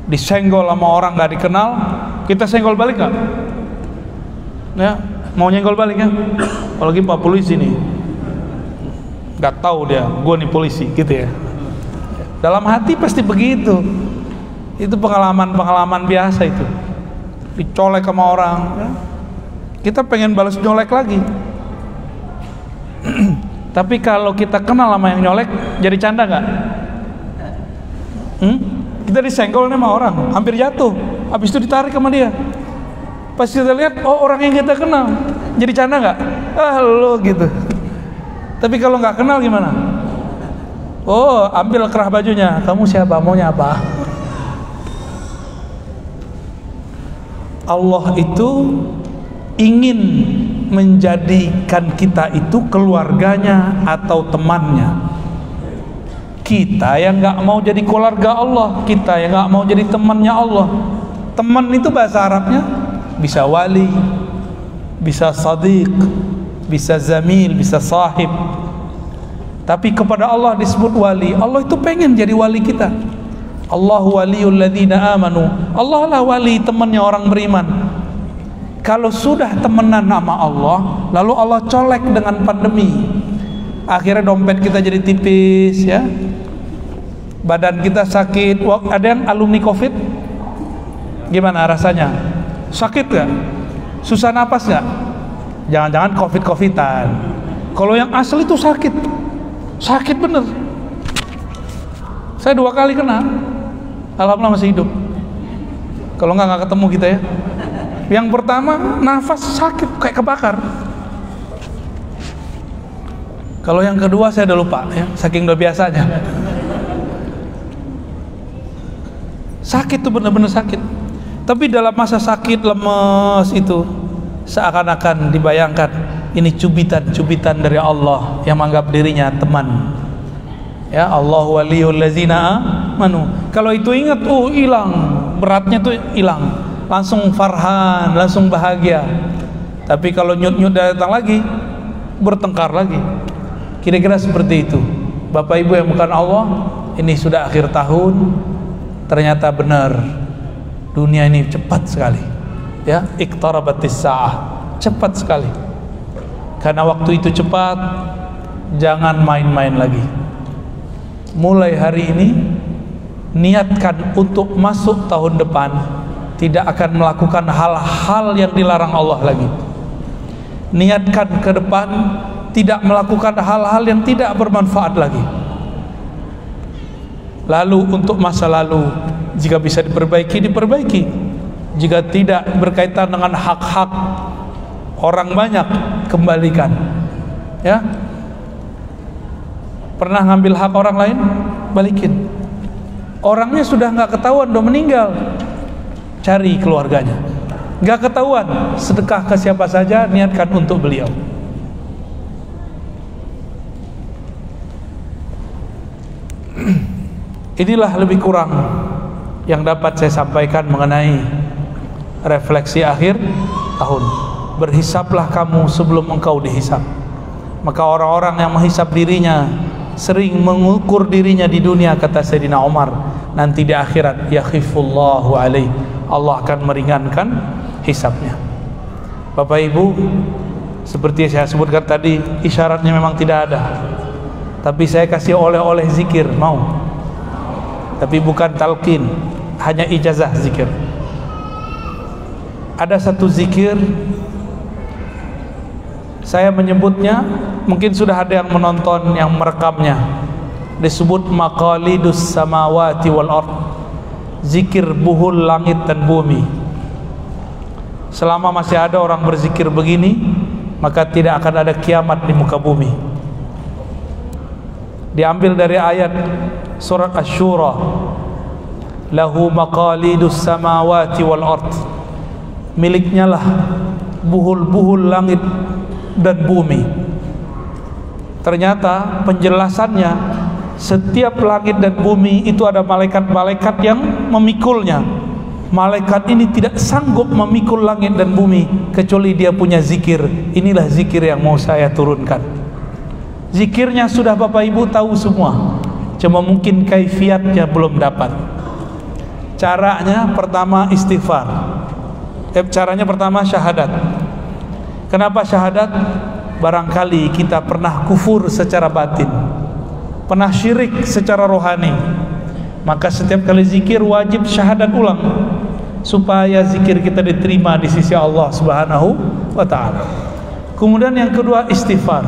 disenggol sama orang nggak dikenal kita senggol balik nggak? Ya mau nyenggol balik ya? Apalagi pak polisi nih. Nggak tahu dia gue nih polisi gitu ya. Dalam hati pasti begitu. Itu pengalaman-pengalaman biasa itu dicolek sama orang. Ya. kita pengen balas nyolek lagi. Tapi kalau kita kenal sama yang nyolek jadi canda nggak? Hmm? kita disenggol nih sama orang hampir jatuh. Habis itu ditarik sama dia. Pas kita lihat oh orang yang kita kenal. Jadi canda nggak? Ah gitu. Tapi kalau nggak kenal gimana? Oh ambil kerah bajunya. Kamu siapa? Maunya apa Allah itu ingin menjadikan kita itu keluarganya atau temannya. Kita yang nggak mau jadi keluarga Allah kita yang nggak mau jadi temannya Allah. Teman itu bahasa Arabnya bisa wali bisa sadiq bisa zamil bisa sahib. Tapi kepada Allah disebut wali Allah itu pengen jadi wali kita Allahu waliyul ladzina amanu. Allah lah wali temannya orang beriman. Kalau sudah temenan nama Allah, lalu Allah colek dengan pandemi. Akhirnya dompet kita jadi tipis ya. Badan kita sakit. Ada yang alumni Covid? Gimana rasanya? Sakit gak? Susah napas gak? Jangan-jangan Covid-Covidan. Kalau yang asli itu sakit. Sakit bener. Saya dua kali kena Alhamdulillah masih hidup. Kalau nggak nggak ketemu kita ya. Yang pertama nafas sakit kayak kebakar. Kalau yang kedua saya udah lupa ya saking udah biasanya. Sakit tuh bener-bener sakit. Tapi dalam masa sakit lemes itu seakan-akan dibayangkan ini cubitan-cubitan dari Allah yang menganggap dirinya teman ya Allah waliyul lazina manu kalau itu ingat oh hilang. Beratnya tuh hilang. Langsung farhan langsung bahagia. Tapi kalau nyut nyut datang lagi bertengkar lagi. Kira-kira seperti itu. Bapak Ibu yang bukan Allah ini sudah akhir tahun. Ternyata benar. Dunia ini cepat sekali. Ya iktarabatis sa'ah. Cepat sekali. Karena waktu itu cepat jangan main-main lagi mulai hari ini niatkan untuk masuk tahun depan tidak akan melakukan hal-hal yang dilarang Allah lagi. Niatkan ke depan tidak melakukan hal-hal yang tidak bermanfaat lagi. Lalu untuk masa lalu jika bisa diperbaiki diperbaiki. Jika tidak berkaitan dengan hak-hak orang banyak kembalikan. Ya pernah ngambil hak orang lain? Balikin. Orangnya sudah nggak ketahuan udah meninggal. Cari keluarganya. Nggak ketahuan sedekah ke siapa saja niatkan untuk beliau. Inilah lebih kurang yang dapat saya sampaikan mengenai refleksi akhir tahun. Berhisaplah kamu sebelum engkau dihisap. Maka orang-orang yang menghisap dirinya sering mengukur dirinya di dunia kata Sayyidina Umar nanti di akhirat yakhifullahu alaih. Allah akan meringankan hisapnya. Bapak Ibu seperti saya sebutkan tadi isyaratnya memang tidak ada. Tapi saya kasih oleh-oleh zikir mau. Tapi bukan talqin hanya ijazah zikir. Ada satu zikir saya menyebutnya mungkin sudah ada yang menonton yang merekamnya. Disebut maqalidus samawati wal ard. Zikir buhul langit dan bumi. Selama masih ada orang berzikir begini maka tidak akan ada kiamat di muka bumi. Diambil dari ayat surat asy-syura lahu maqalidus samawati wal ard. Miliknya lah buhul-buhul langit dan bumi. Ternyata penjelasannya setiap langit dan bumi itu ada malaikat-malaikat yang memikulnya. Malaikat ini tidak sanggup memikul langit dan bumi kecuali dia punya zikir. Inilah zikir yang mau saya turunkan. Zikirnya sudah bapak ibu tahu semua. Cuma mungkin kaifiatnya belum dapat. Caranya pertama istighfar. Eh, caranya pertama syahadat Kenapa syahadat? Barangkali kita pernah kufur secara batin, pernah syirik secara rohani. Maka setiap kali zikir wajib syahadat ulang supaya zikir kita diterima di sisi Allah Subhanahu wa taala. Kemudian yang kedua istighfar.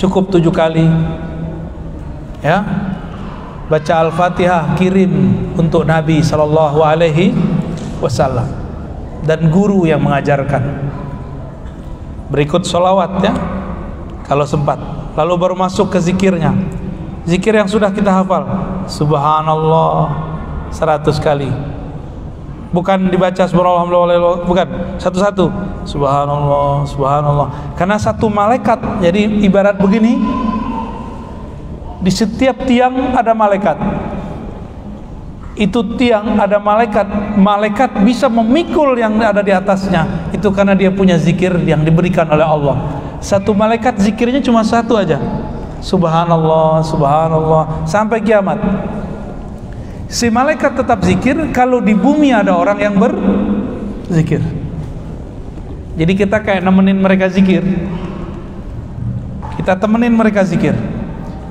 Cukup tujuh kali. Ya. Baca Al-Fatihah kirim untuk Nabi sallallahu alaihi wasallam dan guru yang mengajarkan berikut solawat ya. Kalau sempat. Lalu baru masuk ke zikirnya. Zikir yang sudah kita hafal. Subhanallah. Seratus kali. Bukan dibaca subhanallah bukan. Satu-satu. Subhanallah subhanallah. Karena satu malaikat. Jadi ibarat begini. Di setiap tiang ada malaikat itu tiang ada malaikat. Malaikat bisa memikul yang ada di atasnya. Itu karena dia punya zikir yang diberikan oleh Allah. Satu malaikat zikirnya cuma satu aja. Subhanallah subhanallah. Sampai kiamat. Si malaikat tetap zikir kalau di bumi ada orang yang berzikir. Jadi kita kayak nemenin mereka zikir. Kita temenin mereka zikir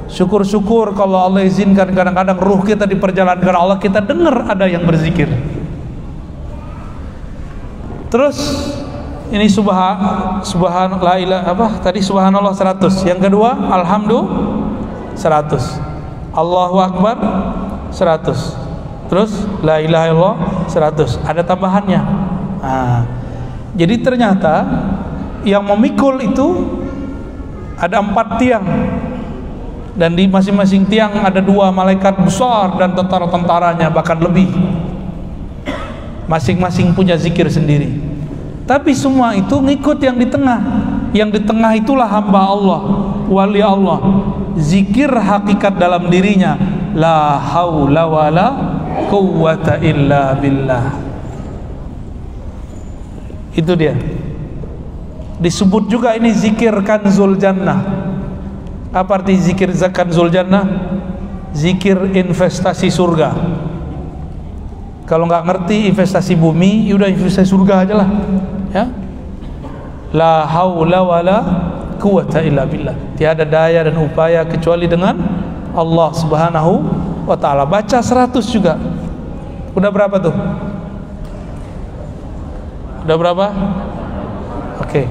Syukur-syukur kalau Allah izinkan kadang-kadang ruh kita diperjalankan Allah kita dengar ada yang berzikir. Terus ini subhan subhan la ilaha apa tadi subhanallah 100. Yang kedua alhamdulillah 100. Allahu akbar 100. Terus la ilaha illallah 100. Ada tambahannya. Nah, jadi ternyata yang memikul itu ada empat tiang dan di masing-masing tiang ada dua malaikat besar dan tentara-tentaranya bahkan lebih. Masing-masing punya zikir sendiri. Tapi semua itu ngikut yang di tengah. Yang di tengah itulah hamba Allah wali Allah. Zikir hakikat dalam dirinya. La haula wala quwwata illa billah. Itu dia. Disebut juga ini zikir kanzul jannah apa arti zikir zakat zuljannah? Zikir investasi surga. Kalau nggak ngerti investasi bumi, ya udah investasi surga aja lah. Ya. La haula wala quwata illa billah. Tiada daya dan upaya kecuali dengan Allah Subhanahu wa taala. Baca 100 juga. Udah berapa tuh? Udah berapa? Oke.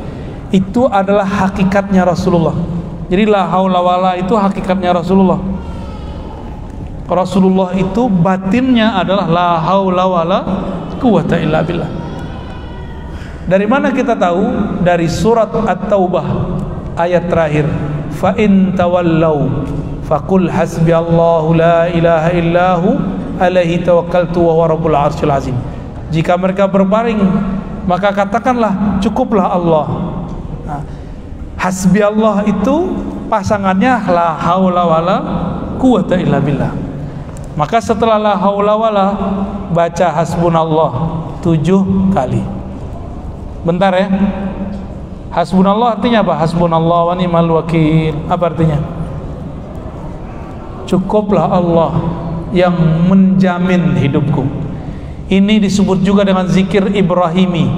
Itu adalah hakikatnya Rasulullah. Jadi la haula wala itu hakikatnya Rasulullah. Rasulullah itu batinnya adalah la haula wala quwata illa billah. Dari mana kita tahu? Dari surat At-Taubah ayat terakhir. Fa in tawallau faqul hasbiyallahu la ilaha illahu alaihi tawakkaltu wa huwa rabbul arsyil azim. Jika mereka berbaring maka katakanlah cukuplah Allah. Hasbi Allah itu pasangannya la haula wala quwata illa billah. Maka setelah la haula wala baca hasbunallah tujuh kali. Bentar ya. Hasbunallah artinya apa? Hasbunallah wa ni'mal wakil. Apa artinya? Cukuplah Allah yang menjamin hidupku. Ini disebut juga dengan zikir Ibrahimi.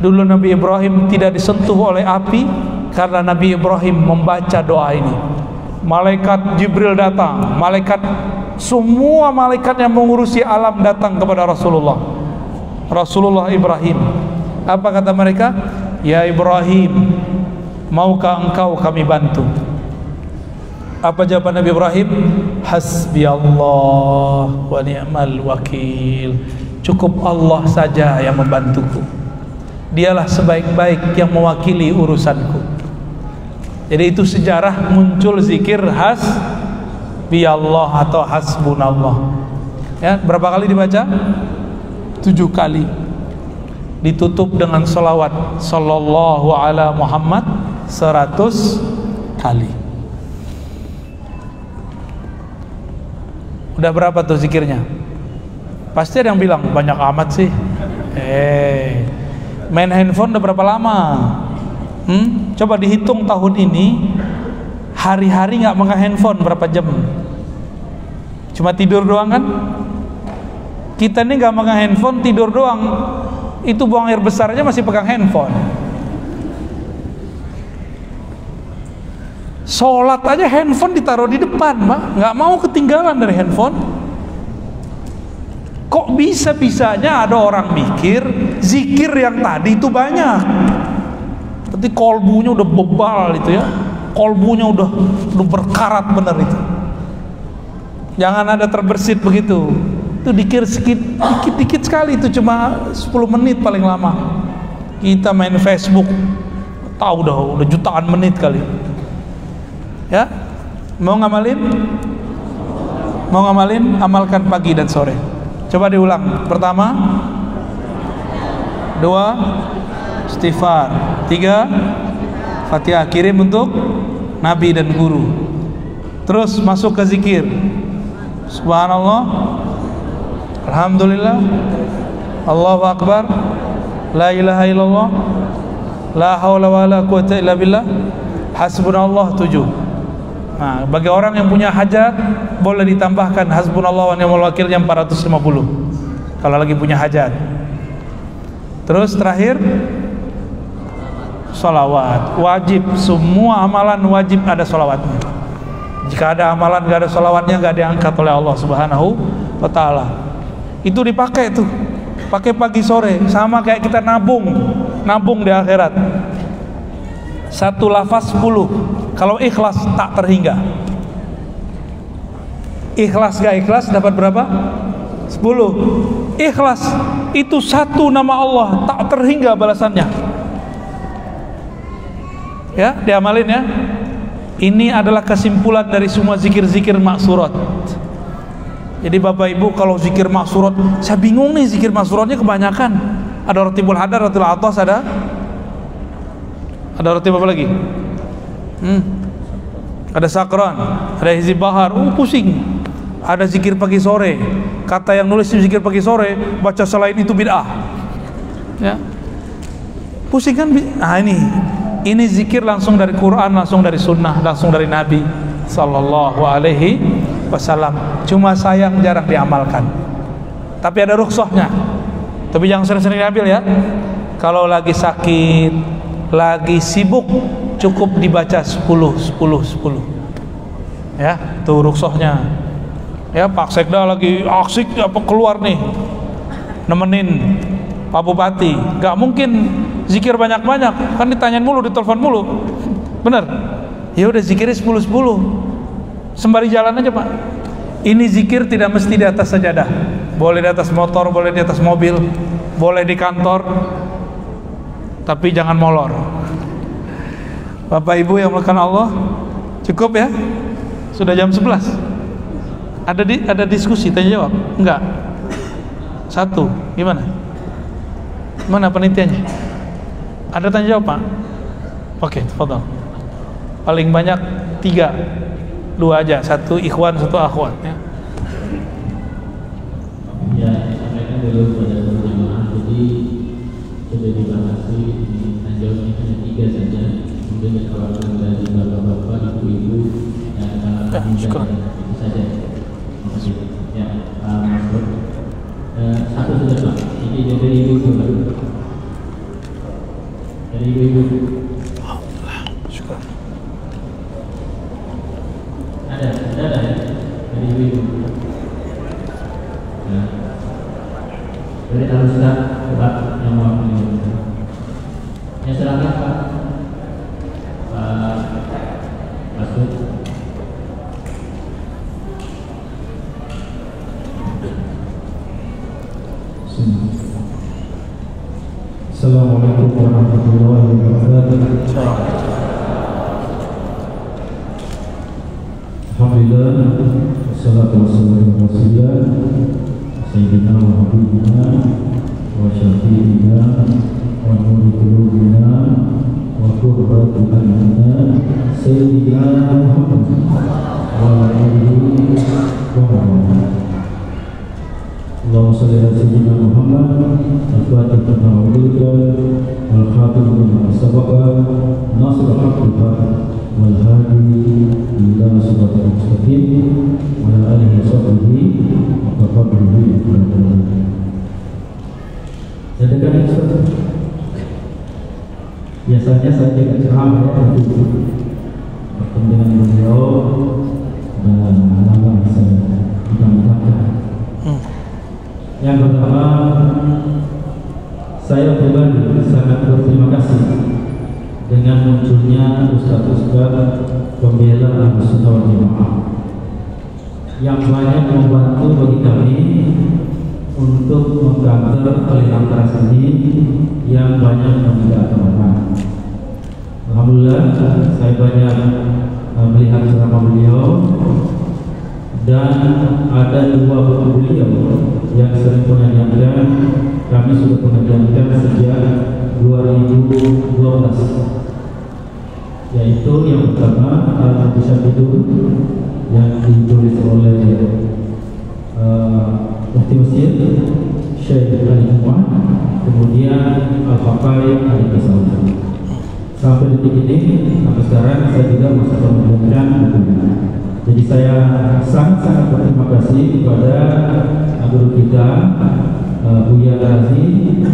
Dulu Nabi Ibrahim tidak disentuh oleh api karena Nabi Ibrahim membaca doa ini. Malaikat Jibril datang, malaikat semua malaikat yang mengurusi alam datang kepada Rasulullah. Rasulullah Ibrahim. Apa kata mereka? Ya Ibrahim, maukah engkau kami bantu? Apa jawaban Nabi Ibrahim? Hasbi Allah wa ni'mal wakil. Cukup Allah saja yang membantuku. Dialah sebaik-baik yang mewakili urusanku. Jadi itu sejarah muncul zikir has Allah atau hasbunallah. Ya, berapa kali dibaca? Tujuh kali. Ditutup dengan salawat sallallahu ala Muhammad seratus kali. Udah berapa tuh zikirnya? Pasti ada yang bilang banyak amat sih. Eh, main handphone udah berapa lama? Hmm? Coba dihitung tahun ini hari-hari nggak -hari handphone berapa jam? Cuma tidur doang kan? Kita ini nggak megang handphone tidur doang. Itu buang air besar aja masih pegang handphone. Sholat aja handphone ditaruh di depan, Pak. Nggak mau ketinggalan dari handphone. Kok bisa-bisanya ada orang mikir zikir yang tadi itu banyak. Tapi kolbunya udah bebal itu ya. Kolbunya udah udah berkarat bener itu. Jangan ada terbersit begitu. Itu dikir sedikit, dikit-dikit sekali itu cuma 10 menit paling lama. Kita main Facebook, tahu udah udah jutaan menit kali. Ya? Mau ngamalin? Mau ngamalin? Amalkan pagi dan sore. Coba diulang. Pertama. Dua istighfar. Tiga fatihah kirim untuk nabi dan guru. Terus masuk ke zikir. Subhanallah. Alhamdulillah. Allahu akbar. La ilaha illallah. La haula wala quwata illa billah. Hasbunallah tujuh. Nah, bagi orang yang punya hajat boleh ditambahkan hasbunallah wa ni'mal wakil yang 450 kalau lagi punya hajat. Terus terakhir salawat wajib semua amalan wajib ada salawatnya. Jika ada amalan gak ada salawatnya gak diangkat oleh Allah Subhanahu wa taala. Itu dipakai tuh. Pakai pagi sore sama kayak kita nabung, nabung di akhirat. Satu lafaz 10 kalau ikhlas tak terhingga. Ikhlas gak ikhlas dapat berapa? 10. Ikhlas itu satu nama Allah tak terhingga balasannya. Ya, diamalin ya. Ini adalah kesimpulan dari semua zikir-zikir maksurat. Jadi Bapak Ibu kalau zikir maksurat, saya bingung nih zikir maksuratnya kebanyakan. Ada rotibul hadar, rotibul atas ada. Ada roti apa lagi? hmm. ada sakran ada hizib bahar uh pusing ada zikir pagi sore kata yang nulis zikir pagi sore baca selain itu bid'ah ya pusing kan ah ini ini zikir langsung dari Quran langsung dari sunnah langsung dari Nabi Sallallahu Alaihi Wasallam. Cuma sayang jarang diamalkan. Tapi ada rukhsahnya. Tapi jangan sering-sering diambil ya. Kalau lagi sakit lagi sibuk cukup dibaca 10 10 10 ya tuh ruksohnya ya Pak Sekda lagi asik apa keluar nih. Nemenin Pak Bupati, nggak mungkin zikir banyak-banyak, kan ditanyain mulu, ditelepon mulu. Bener? Ya udah zikirnya 10 10. Sembari jalan aja, Pak. Ini zikir tidak mesti di atas sajadah. Boleh di atas motor, boleh di atas mobil, boleh di kantor. Tapi jangan molor. Bapak Ibu yang melakukan Allah, cukup ya? Sudah jam 11. Ada di, ada diskusi tanya jawab? Enggak. Satu, gimana? Mana penelitiannya? Ada tanya jawab, Pak? Oke, foto. Paling banyak tiga, dua aja, satu ikhwan, satu akhwat ya. Ya, sampaikan dulu pada seluruh jemaah. Jadi sudah dibahas di jawabnya hanya tiga saja. Kemudian dikeluarkan dari bapak-bapak, ibu-ibu, dan Ya, syukur. itu saja. Ya, Eh, satu saja Pak. Ini dari ibu-ibu. Pak. Dari ibu-ibu. Syukur. Ada, ada, ada ya? Dari ibu-ibu. Ya. Dari Pak, yang mau Ya silakan. Pak Masud. Warahmatullahi wabarakatuh. Alhamdulillah Wassalatu wassalamu ala rasulillah Sayyidina wa habibina Wa syafi'ina Wa nuri qulubina Wa qurratu a'yunina Sayyidina Muhammad Wa alihi wa Muhammad اللهم صل على سيدنا محمد الفاتح لما أغلق والخاتم لما سبق ناصر الحق بالحق والهادي إلى صراط المستقيم وعلى آله وصحبه وقدره Saya dengar Ustaz. Biasanya saya jaga ceramah ya untuk bertemu dengan beliau dan anak-anak saya mudah-mudahan yang pertama, saya pribadi sangat berterima kasih dengan munculnya ustaz-ustaz pembela wal Jamaah yang banyak membantu bagi kami untuk menggantar aliran keras ini yang banyak membela agama. Alhamdulillah saya banyak uh, melihat ceramah beliau dan ada dua buku beliau yang sering mengajarkan kami sudah mengajarkan sejak 2012 yaitu yang pertama al Musyabidun yang ditulis oleh uh, Mufti Mesir Syekh Ali Jum'ah kemudian Al-Hafai Ali Kasawah sampai detik ini sampai sekarang saya juga masih mengajarkan bukunya jadi saya sangat-sangat berterima kasih kepada guru kita uh, Buya Razi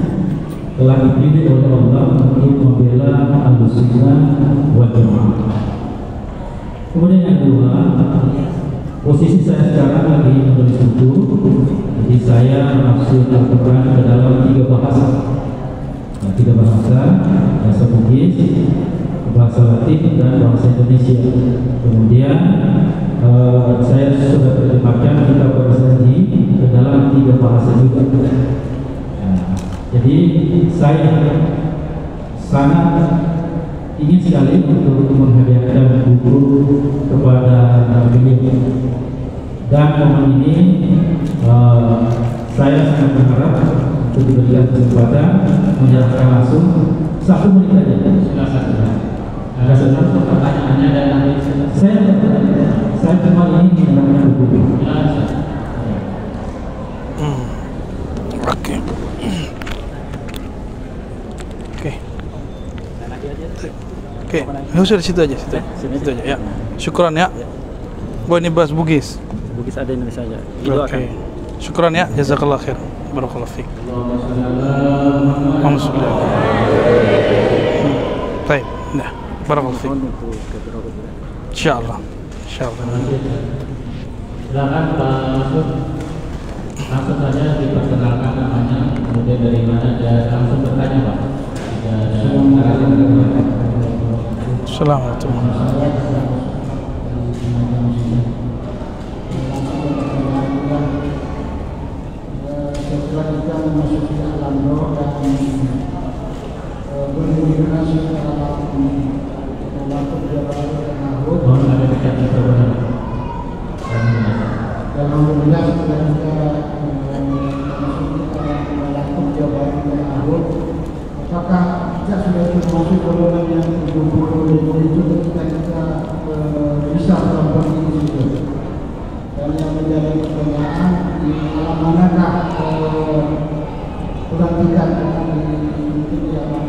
telah dipilih oleh Allah untuk membela al-sunnah wal jamaah. Kemudian yang kedua, posisi saya sekarang lagi menulis buku, jadi saya menafsir Al-Quran ke dalam tiga bahasa. Nah, tiga bahasa, bahasa Bugis, bahasa Latin dan bahasa Indonesia. Kemudian uh, saya sudah terjemahkan kitab bersaji ke dalam tiga bahasa juga. Nah, jadi saya sangat ingin sekali untuk menghadiahkan buku kepada beliau. Dan momen ini uh, saya sangat berharap untuk diberikan kesempatan menyerahkan langsung satu menit saja. Silakan. Ada satu pertanyaannya dan nanti Saya saya cuma buku. silakan. Oke. Oke. Oke, nggak usah di situ aja, situ, situ aja. Ya, syukuran ya. Gue ini bahas Bugis. Bugis ada Indonesia aja. Oke. Syukuran ya, jazakallah khair. Barakallah fiik. Allahumma sholli ala. Hmm. Baik. بارك فيك ان شاء الله ان شاء الله silakan Pak Masud langsung saja diperkenalkan namanya. Kemudian dari mana dan langsung bertanya Pak? Assalamualaikum. Assalamualaikum bawah. dan kita sudah termasuk golongan yang 70 ribu itu kita bisa melakukan situ dan yang menjadi pertanyaan di alam manakah pelantikan di mungkin di alam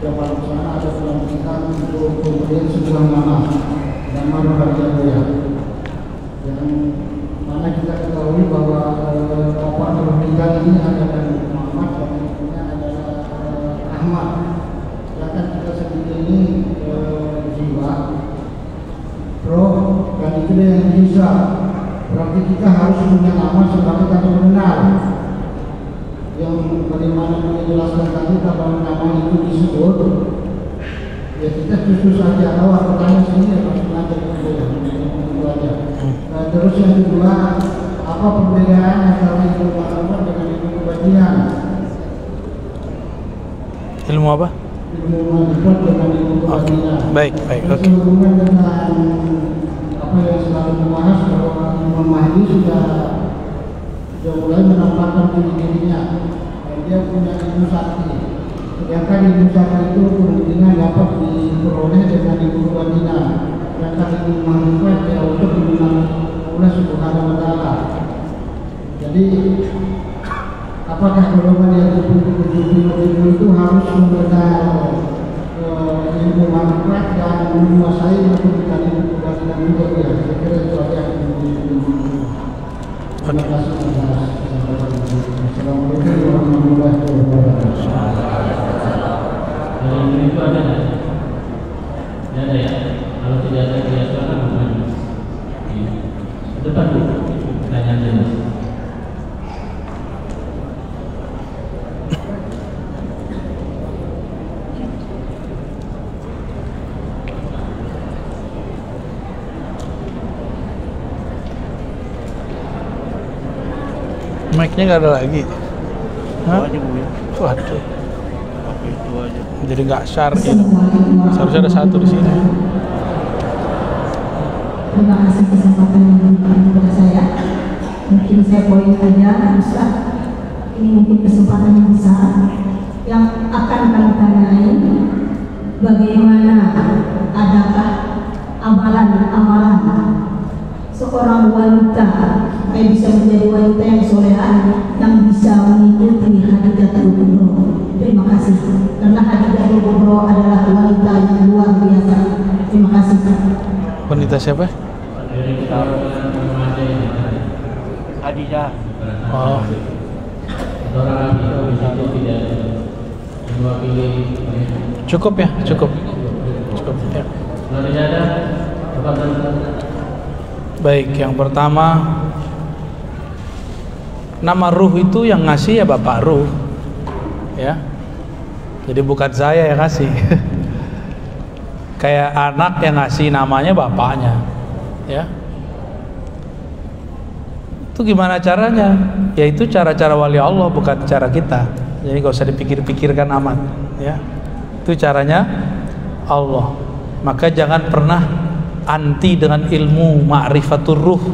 Jawa sana ada pelantikan untuk sebuah nama nama Raja Jaya yang mana kita ketahui bahwa eh, bapak pelantikan ini adalah Muhammad dan ibunya adalah eh, Ahmad. Sedangkan kita sendiri ini eh, jiwa. Roh dan itu yang bisa. Berarti kita harus punya nama sebagai kata mengenal yang bagaimana menjelaskan tadi kalau nama itu disebut ya kita justru saja tahu pertanyaan sini ya dulu ya itu aja nah, terus yang kedua apa perbedaan antara ilmu makrifat dengan ilmu kebajikan Ilmu apa? ilmu makrifat dengan ilmu Oke. kebajikan Baik, baik. Terus Oke. sehubungan dengan apa yang selalu dibahas bahwa Imam Mahdi sudah sudah mulai menampakkan diri dirinya dia punya ilmu sakti. Sedangkan ilmu sakti itu kemungkinan dapat diperoleh dengan ilmu kebajikan. Sedangkan ilmu makrifat ya untuk dimenang oleh Subhanahu wa taala. Jadi apakah golongan yang ilmu itu harus mengenal eh, ilmu manfaat dan menguasai ilmu kita ilmu kebajikan juga ya saya kira itu aja yang Terima kasih atas kesempatan. Assalamualaikum warahmatullahi wabarakatuh. Itu ada? Tidak ada ya. Kalau tidak ada tidak silakan maju. Iya. Depan bu. Pertanyaan jelas. Mic-nya nggak ada lagi. Hah? ya Waduh. Itu Jadi nggak syar'i. Seharusnya ada satu di sini. Terima kasih kesempatan yang diberikan saya. Mungkin saya poin aja, Ustaz. Ini mungkin kesempatan yang besar yang akan kami tanyai. Bagaimana adakah amalan-amalan seorang wanita supaya bisa menjadi wanita yang soleha yang bisa mengikuti Hadijatul Kubro. Terima kasih. Karena Hadijatul Kubro adalah wanita yang luar biasa. Terima kasih. Wanita siapa? Hadijah Oh. Cukup ya, cukup. Cukup. Ya. Baik, yang pertama nama ruh itu yang ngasih ya Bapak Ruh. Ya. Jadi bukan saya yang ngasih. Kayak anak yang ngasih namanya bapaknya. Ya. Itu gimana caranya? Ya itu cara-cara wali Allah bukan cara kita. Jadi gak usah dipikir-pikirkan amat, ya. Itu caranya Allah. Maka jangan pernah anti dengan ilmu ma'rifatur ruh.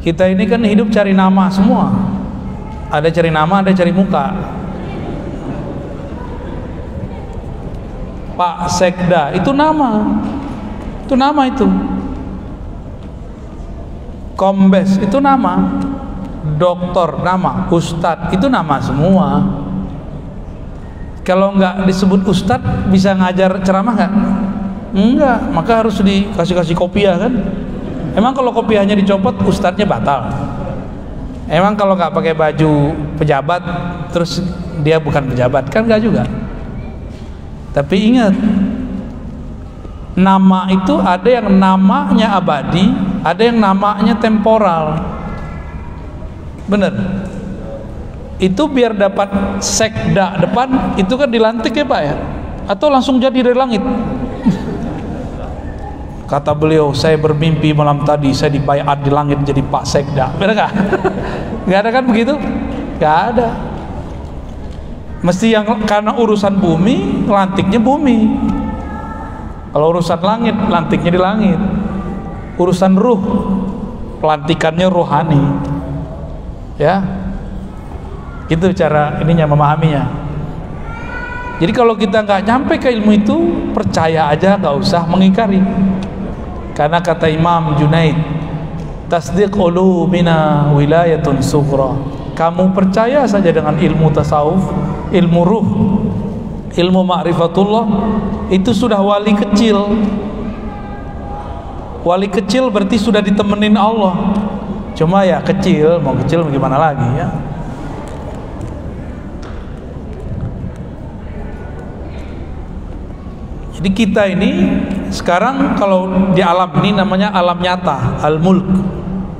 Kita ini kan hidup cari nama semua. Ada cari nama, ada cari muka. Pak Sekda itu nama. Itu nama itu. Kombes itu nama. Doktor nama, Ustadz itu nama semua. Kalau nggak disebut Ustadz bisa ngajar ceramah nggak? Enggak, maka harus dikasih kasih kopiah kan? Emang kalau kopiahnya dicopot, Ustadznya batal. Emang kalau nggak pakai baju pejabat, terus dia bukan pejabat kan nggak juga. Tapi ingat, nama itu ada yang namanya abadi, ada yang namanya temporal. Bener. Itu biar dapat sekda depan, itu kan dilantik ya Pak ya. atau langsung jadi dari langit kata beliau saya bermimpi malam tadi saya dibayar di langit jadi Pak Sekda benar gak? gak ada kan begitu? gak ada mesti yang karena urusan bumi lantiknya bumi. Kalau urusan langit lantiknya di langit. Urusan ruh pelantikannya rohani. Ya. Itu cara ininya memahaminya. Jadi kalau kita nggak nyampe ke ilmu itu percaya aja nggak usah mengingkari. Karena kata Imam Junaid tasdiq ulumina wilayatun sughra. Kamu percaya saja dengan ilmu tasawuf ilmu ruh ilmu ma'rifatullah itu sudah wali kecil. Wali kecil berarti sudah ditemenin Allah. Cuma ya kecil mau kecil bagaimana lagi ya? Jadi kita ini sekarang kalau di alam ini namanya alam nyata al-mulk.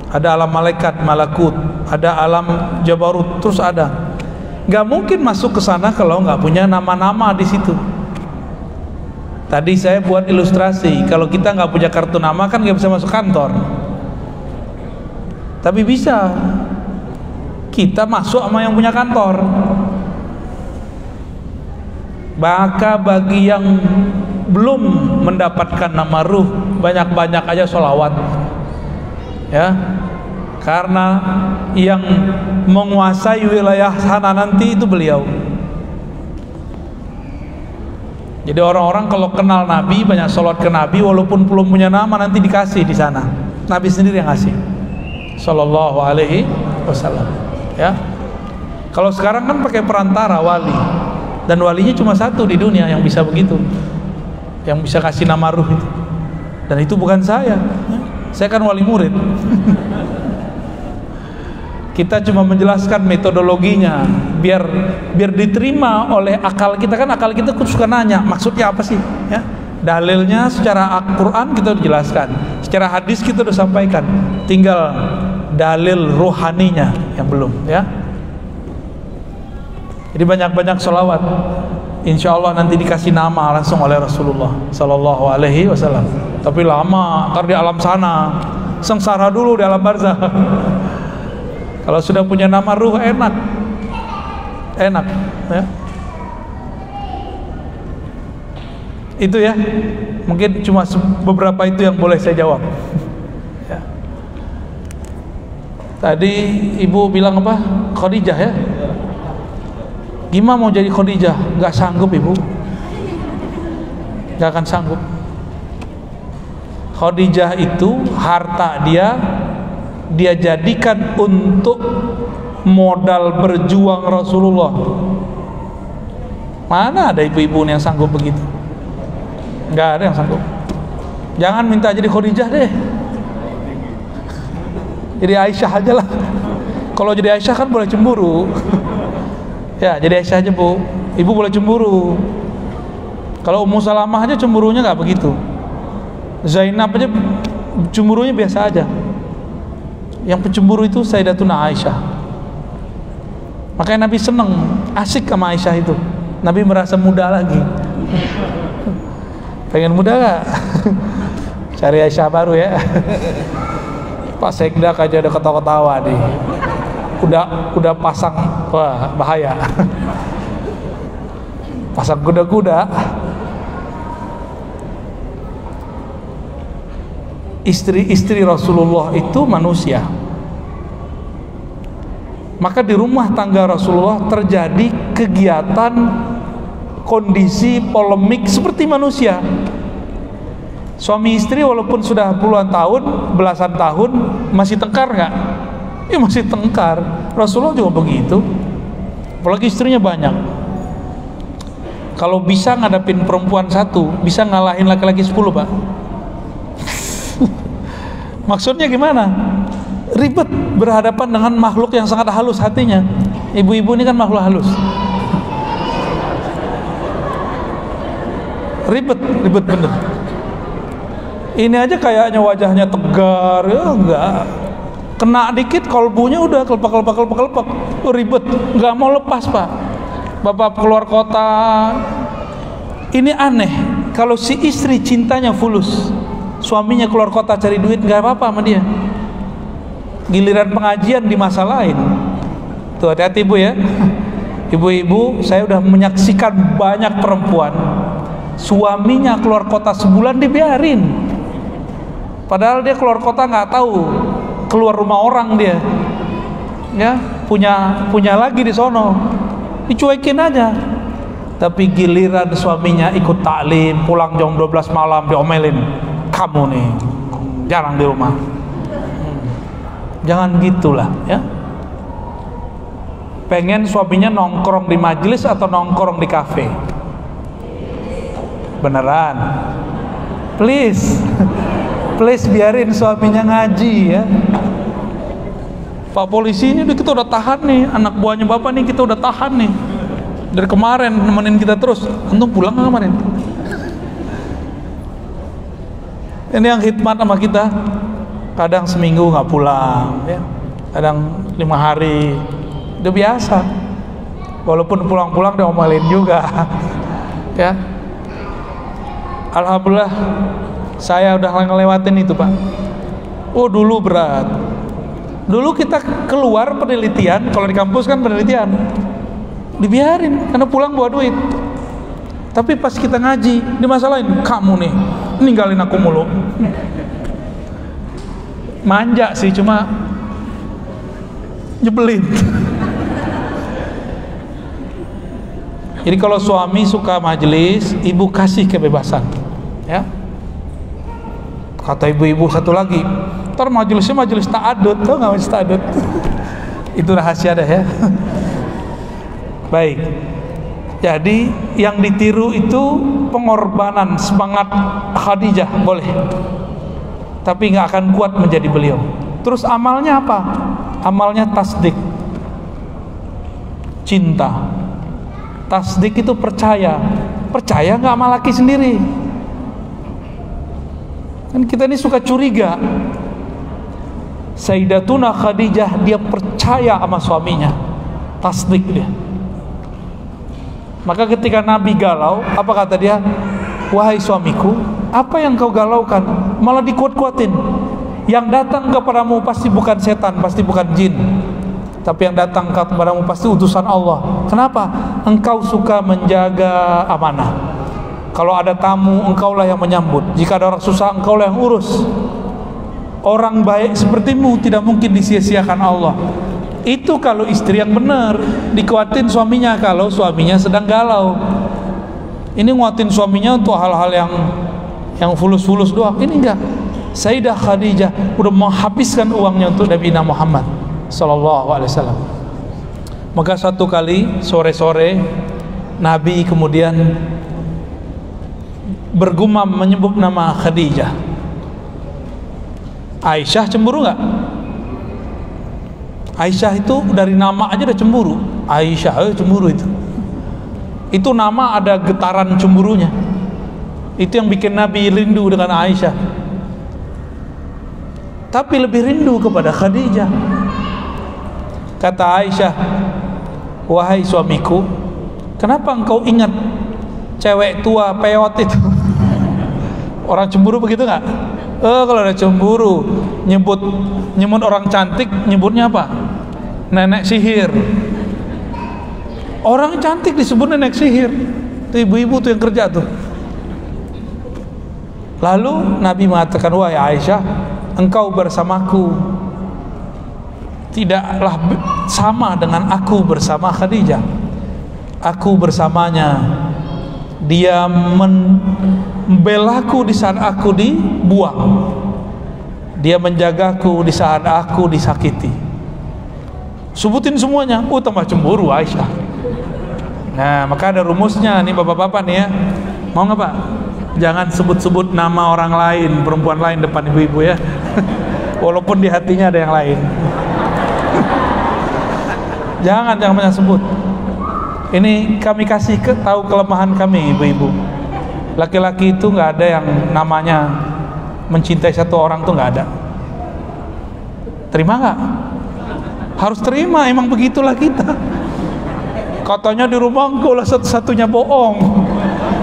Ada alam malaikat malakut. Ada alam jabarut terus ada nggak mungkin masuk ke sana kalau nggak punya nama-nama di situ. Tadi saya buat ilustrasi kalau kita nggak punya kartu nama kan nggak bisa masuk kantor. Tapi bisa. Kita masuk sama yang punya kantor. Maka bagi yang belum mendapatkan nama ruh banyak-banyak aja sholawat. Ya karena yang menguasai wilayah sana nanti itu beliau. Jadi orang-orang kalau kenal Nabi banyak sholat ke Nabi walaupun belum punya nama nanti dikasih di sana. Nabi sendiri yang ngasih. Sallallahu alaihi wasallam. Ya. Kalau sekarang kan pakai perantara wali. Dan walinya cuma satu di dunia yang bisa begitu. Yang bisa kasih nama ruh itu. Dan itu bukan saya. Saya kan wali murid kita cuma menjelaskan metodologinya biar biar diterima oleh akal kita. Kan akal kita suka nanya maksudnya apa sih? Ya? Dalilnya secara Al-Quran kita jelaskan secara hadis kita udah sampaikan. Tinggal dalil rohaninya yang belum ya. Jadi banyak-banyak sholawat. Insya Allah nanti dikasih nama langsung oleh Rasulullah Sallallahu Alaihi Wasallam. Tapi lama, ntar di alam sana, sengsara dulu di alam barzah. Kalau sudah punya nama ruh enak, enak, ya. Itu ya, mungkin cuma beberapa itu yang boleh saya jawab. Ya. Tadi ibu bilang apa? Khadijah ya? Gimana mau jadi Khadijah? Gak sanggup ibu Gak akan sanggup Khadijah itu harta dia Dia jadikan untuk modal berjuang Rasulullah Mana ada ibu-ibu yang sanggup begitu? Gak ada yang sanggup Jangan minta jadi Khadijah deh Jadi Aisyah aja lah Kalau jadi Aisyah kan boleh cemburu Ya, jadi Aisyah aja bu. Ibu boleh cemburu. Kalau Ummu Salamah aja cemburunya nggak begitu. Zainab aja cemburunya biasa aja. Yang pencemburu itu Sayyidatuna Aisyah. Makanya Nabi seneng, asik sama Aisyah itu. Nabi merasa muda lagi. Pengen muda gak? Cari Aisyah baru ya. Pak Sekda aja ada ketawa-ketawa nih udah udah pasang wah bahaya pasang kuda-kuda istri-istri Rasulullah itu manusia. Maka di rumah tangga Rasulullah terjadi kegiatan kondisi polemik seperti manusia. Suami istri walaupun sudah puluhan tahun belasan tahun masih tengkar nggak? Ya masih tengkar. Rasulullah juga begitu. Apalagi istrinya banyak. Kalau bisa ngadapin perempuan satu bisa ngalahin laki-laki sepuluh pak maksudnya gimana? Ribet berhadapan dengan makhluk yang sangat halus hatinya. Ibu-ibu ini kan makhluk halus. Ribet ribet bener. Ini aja kayaknya wajahnya tegar ya enggak. Kena dikit kolbunya udah kelepak kelepak kelepak kelepak oh, ribet nggak mau lepas pak. Bapak keluar kota. Ini aneh kalau si istri cintanya fulus suaminya keluar kota cari duit nggak apa-apa sama dia. Giliran pengajian di masa lain. Tuh hati-hati ibu ya. Ibu-ibu saya udah menyaksikan banyak perempuan. Suaminya keluar kota sebulan dibiarin. Padahal dia keluar kota nggak tahu keluar rumah orang dia. Ya punya punya lagi di sono. Dicuekin aja. Tapi giliran suaminya ikut taklim pulang jam 12 malam diomelin kamu nih. Jarang di rumah. Hmm. jangan gitulah ya. Pengen suaminya nongkrong di majelis atau nongkrong di kafe? Beneran. Please. Please biarin suaminya ngaji ya. Pak polisi ini kita udah tahan nih. Anak buahnya bapak nih kita udah tahan nih. Dari kemarin nemenin kita terus. Untung pulang nggak kemarin ini yang hikmat sama kita. Kadang seminggu nggak pulang ya. Kadang lima hari. Udah biasa. Walaupun pulang-pulang diomelin juga ya. Alhamdulillah saya udah ngelewatin itu pak. Oh dulu berat. Dulu kita keluar penelitian kalau di kampus kan penelitian. Dibiarin karena pulang bawa duit. Tapi pas kita ngaji dimasalahin kamu nih ninggalin aku mulu. Manja sih cuma nyebelin. Jadi kalau suami suka majelis ibu kasih kebebasan ya. Kata ibu-ibu satu lagi ntar majelisnya majelis ta'adud tau nggak majelis ta'adud? Itu rahasia deh ya. Baik jadi yang ditiru itu pengorbanan semangat Khadijah boleh. Tapi nggak akan kuat menjadi beliau. Terus amalnya apa? Amalnya tasdik. Cinta. Tasdik itu percaya. Percaya nggak sama laki sendiri? Kan kita ini suka curiga. Sayyidatuna Khadijah dia percaya sama suaminya. Tasdik dia maka ketika Nabi galau apa kata dia? Wahai suamiku apa yang kau galaukan? Malah dikuat-kuatin. Yang datang kepadamu pasti bukan setan pasti bukan jin. Tapi yang datang kepadamu pasti utusan Allah. Kenapa? Engkau suka menjaga amanah. Kalau ada tamu engkaulah yang menyambut. Jika ada orang susah engkaulah yang urus. Orang baik sepertimu tidak mungkin disia-siakan Allah itu kalau istri yang benar dikuatin suaminya kalau suaminya sedang galau. Ini nguatin suaminya untuk hal-hal yang yang fulus-fulus doang. Ini enggak. Sayyidah Khadijah udah menghabiskan uangnya untuk Nabi Muhammad Sallallahu Alaihi Wasallam. Maka satu kali sore-sore Nabi kemudian bergumam menyebut nama Khadijah. Aisyah cemburu nggak? Aisyah itu dari nama aja udah cemburu. Aisyah eh, cemburu itu. Itu nama ada getaran cemburunya. Itu yang bikin Nabi rindu dengan Aisyah. Tapi lebih rindu kepada Khadijah. Kata Aisyah wahai suamiku kenapa engkau ingat cewek tua peot itu? Orang cemburu begitu nggak eh kalau ada cemburu nyebut nyebut orang cantik nyebutnya apa? Nenek sihir. Orang cantik disebut nenek sihir. Itu ibu-ibu tuh yang kerja tuh. Lalu Nabi mengatakan wahai Aisyah engkau bersamaku. Tidaklah sama dengan aku bersama Khadijah. Aku bersamanya. Dia membelaku di saat aku dibuang. Dia menjagaku di saat aku disakiti. Sebutin semuanya. Oh tambah cemburu Aisyah. Nah maka ada rumusnya nih bapak-bapak nih ya. Mau nggak pak? Jangan sebut-sebut nama orang lain perempuan lain depan ibu-ibu ya. Walaupun di hatinya ada yang lain. Jangan jangan banyak sebut. Ini kami kasih ke, tahu kelemahan kami ibu-ibu laki-laki itu nggak ada yang namanya mencintai satu orang tuh nggak ada terima nggak harus terima emang begitulah kita katanya di rumah engkau lah satu-satunya bohong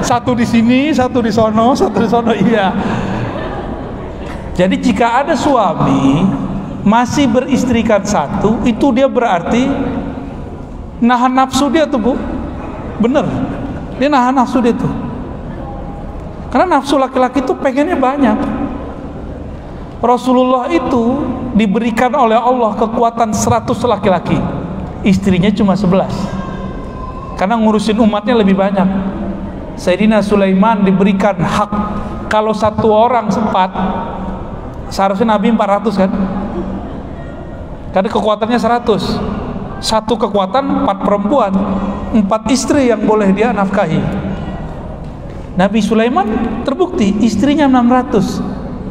Satu di sini, satu di sono, satu di sono. Iya. Jadi jika ada suami masih beristrikan satu, itu dia berarti nahan nafsu dia tuh bu. Bener. Dia nahan nafsu dia tuh. Karena nafsu laki-laki itu pengennya banyak. Rasulullah itu diberikan oleh Allah kekuatan 100 laki-laki. Istrinya cuma 11. Karena ngurusin umatnya lebih banyak. Sayyidina Sulaiman diberikan hak kalau satu orang sempat seharusnya Nabi 400 kan? Karena kekuatannya 100. Satu kekuatan empat perempuan, empat istri yang boleh dia nafkahi. Nabi Sulaiman terbukti istrinya 600,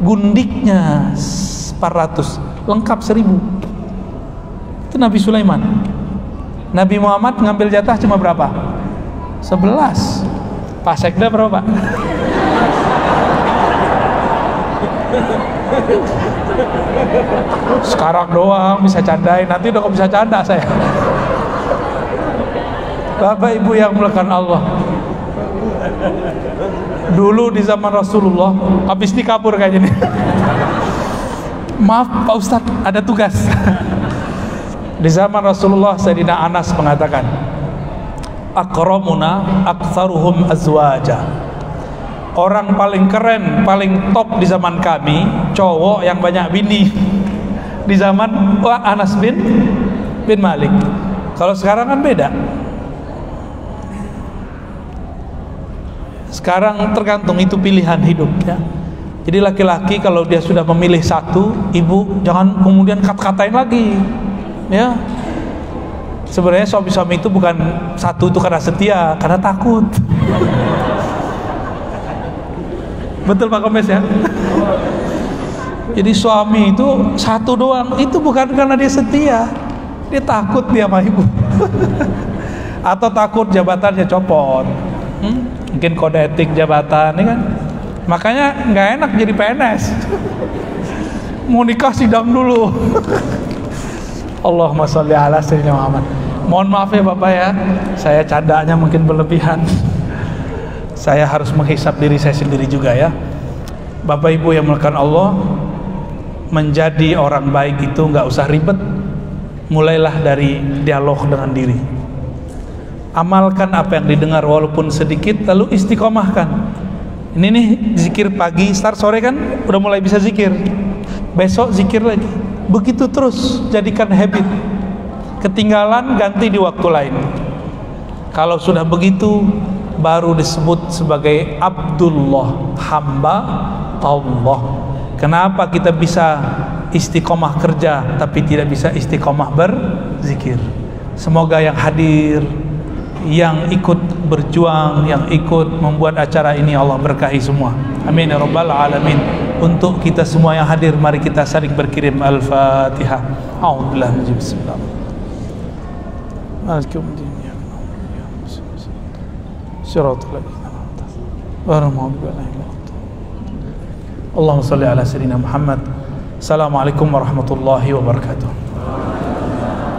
gundiknya 400, lengkap 1000. Itu Nabi Sulaiman. Nabi Muhammad ngambil jatah cuma berapa? 11. Pak Sekda berapa? Sekarang doang bisa candain, nanti udah kok bisa canda saya. Bapak Ibu yang melakukan Allah. Dulu di zaman Rasulullah, habis ini kabur kayaknya nih. Maaf Pak Ustadz, ada tugas. Di zaman Rasulullah Sayyidina Anas mengatakan, "Akramuna aktsaruhum azwaja." Orang paling keren, paling top di zaman kami, cowok yang banyak bini. Di zaman Anas bin bin Malik. Kalau sekarang kan beda. Sekarang tergantung itu pilihan hidup ya. Jadi laki-laki kalau dia sudah memilih satu, ibu jangan kemudian kat-katain lagi. Ya. Sebenarnya suami-suami itu bukan satu itu karena setia, karena takut. Betul Pak Komes ya? Jadi suami itu satu doang, itu bukan karena dia setia. Dia takut dia sama ibu. Atau takut jabatannya copot. Hmm? Mungkin kode etik jabatan, ya kan? Makanya nggak enak jadi PNS. Mau nikah sidang dulu. Allahumma sholli ala sayyidina Muhammad. Mohon maaf ya Bapak ya, saya candanya mungkin berlebihan. Saya harus menghisap diri saya sendiri juga ya. Bapak Ibu yang melakukan Allah, menjadi orang baik itu nggak usah ribet. Mulailah dari dialog dengan diri. Amalkan apa yang didengar walaupun sedikit, lalu istiqomahkan. Ini nih zikir pagi, start sore kan udah mulai bisa zikir. Besok zikir lagi. Begitu terus jadikan habit. Ketinggalan ganti di waktu lain. Kalau sudah begitu baru disebut sebagai Abdullah, hamba Allah. Kenapa kita bisa istiqomah kerja tapi tidak bisa istiqomah berzikir? Semoga yang hadir, yang ikut berjuang, yang ikut membuat acara ini Allah berkahi semua. Amin ya rabbal alamin. Untuk kita semua yang hadir mari kita saling berkirim Al-Fatihah. A'udzubillahi minasyaitonir rajim. Bismillahirrahmanirrahim. Siratal Allahumma. Assalamualaikum warahmatullahi wabarakatuh.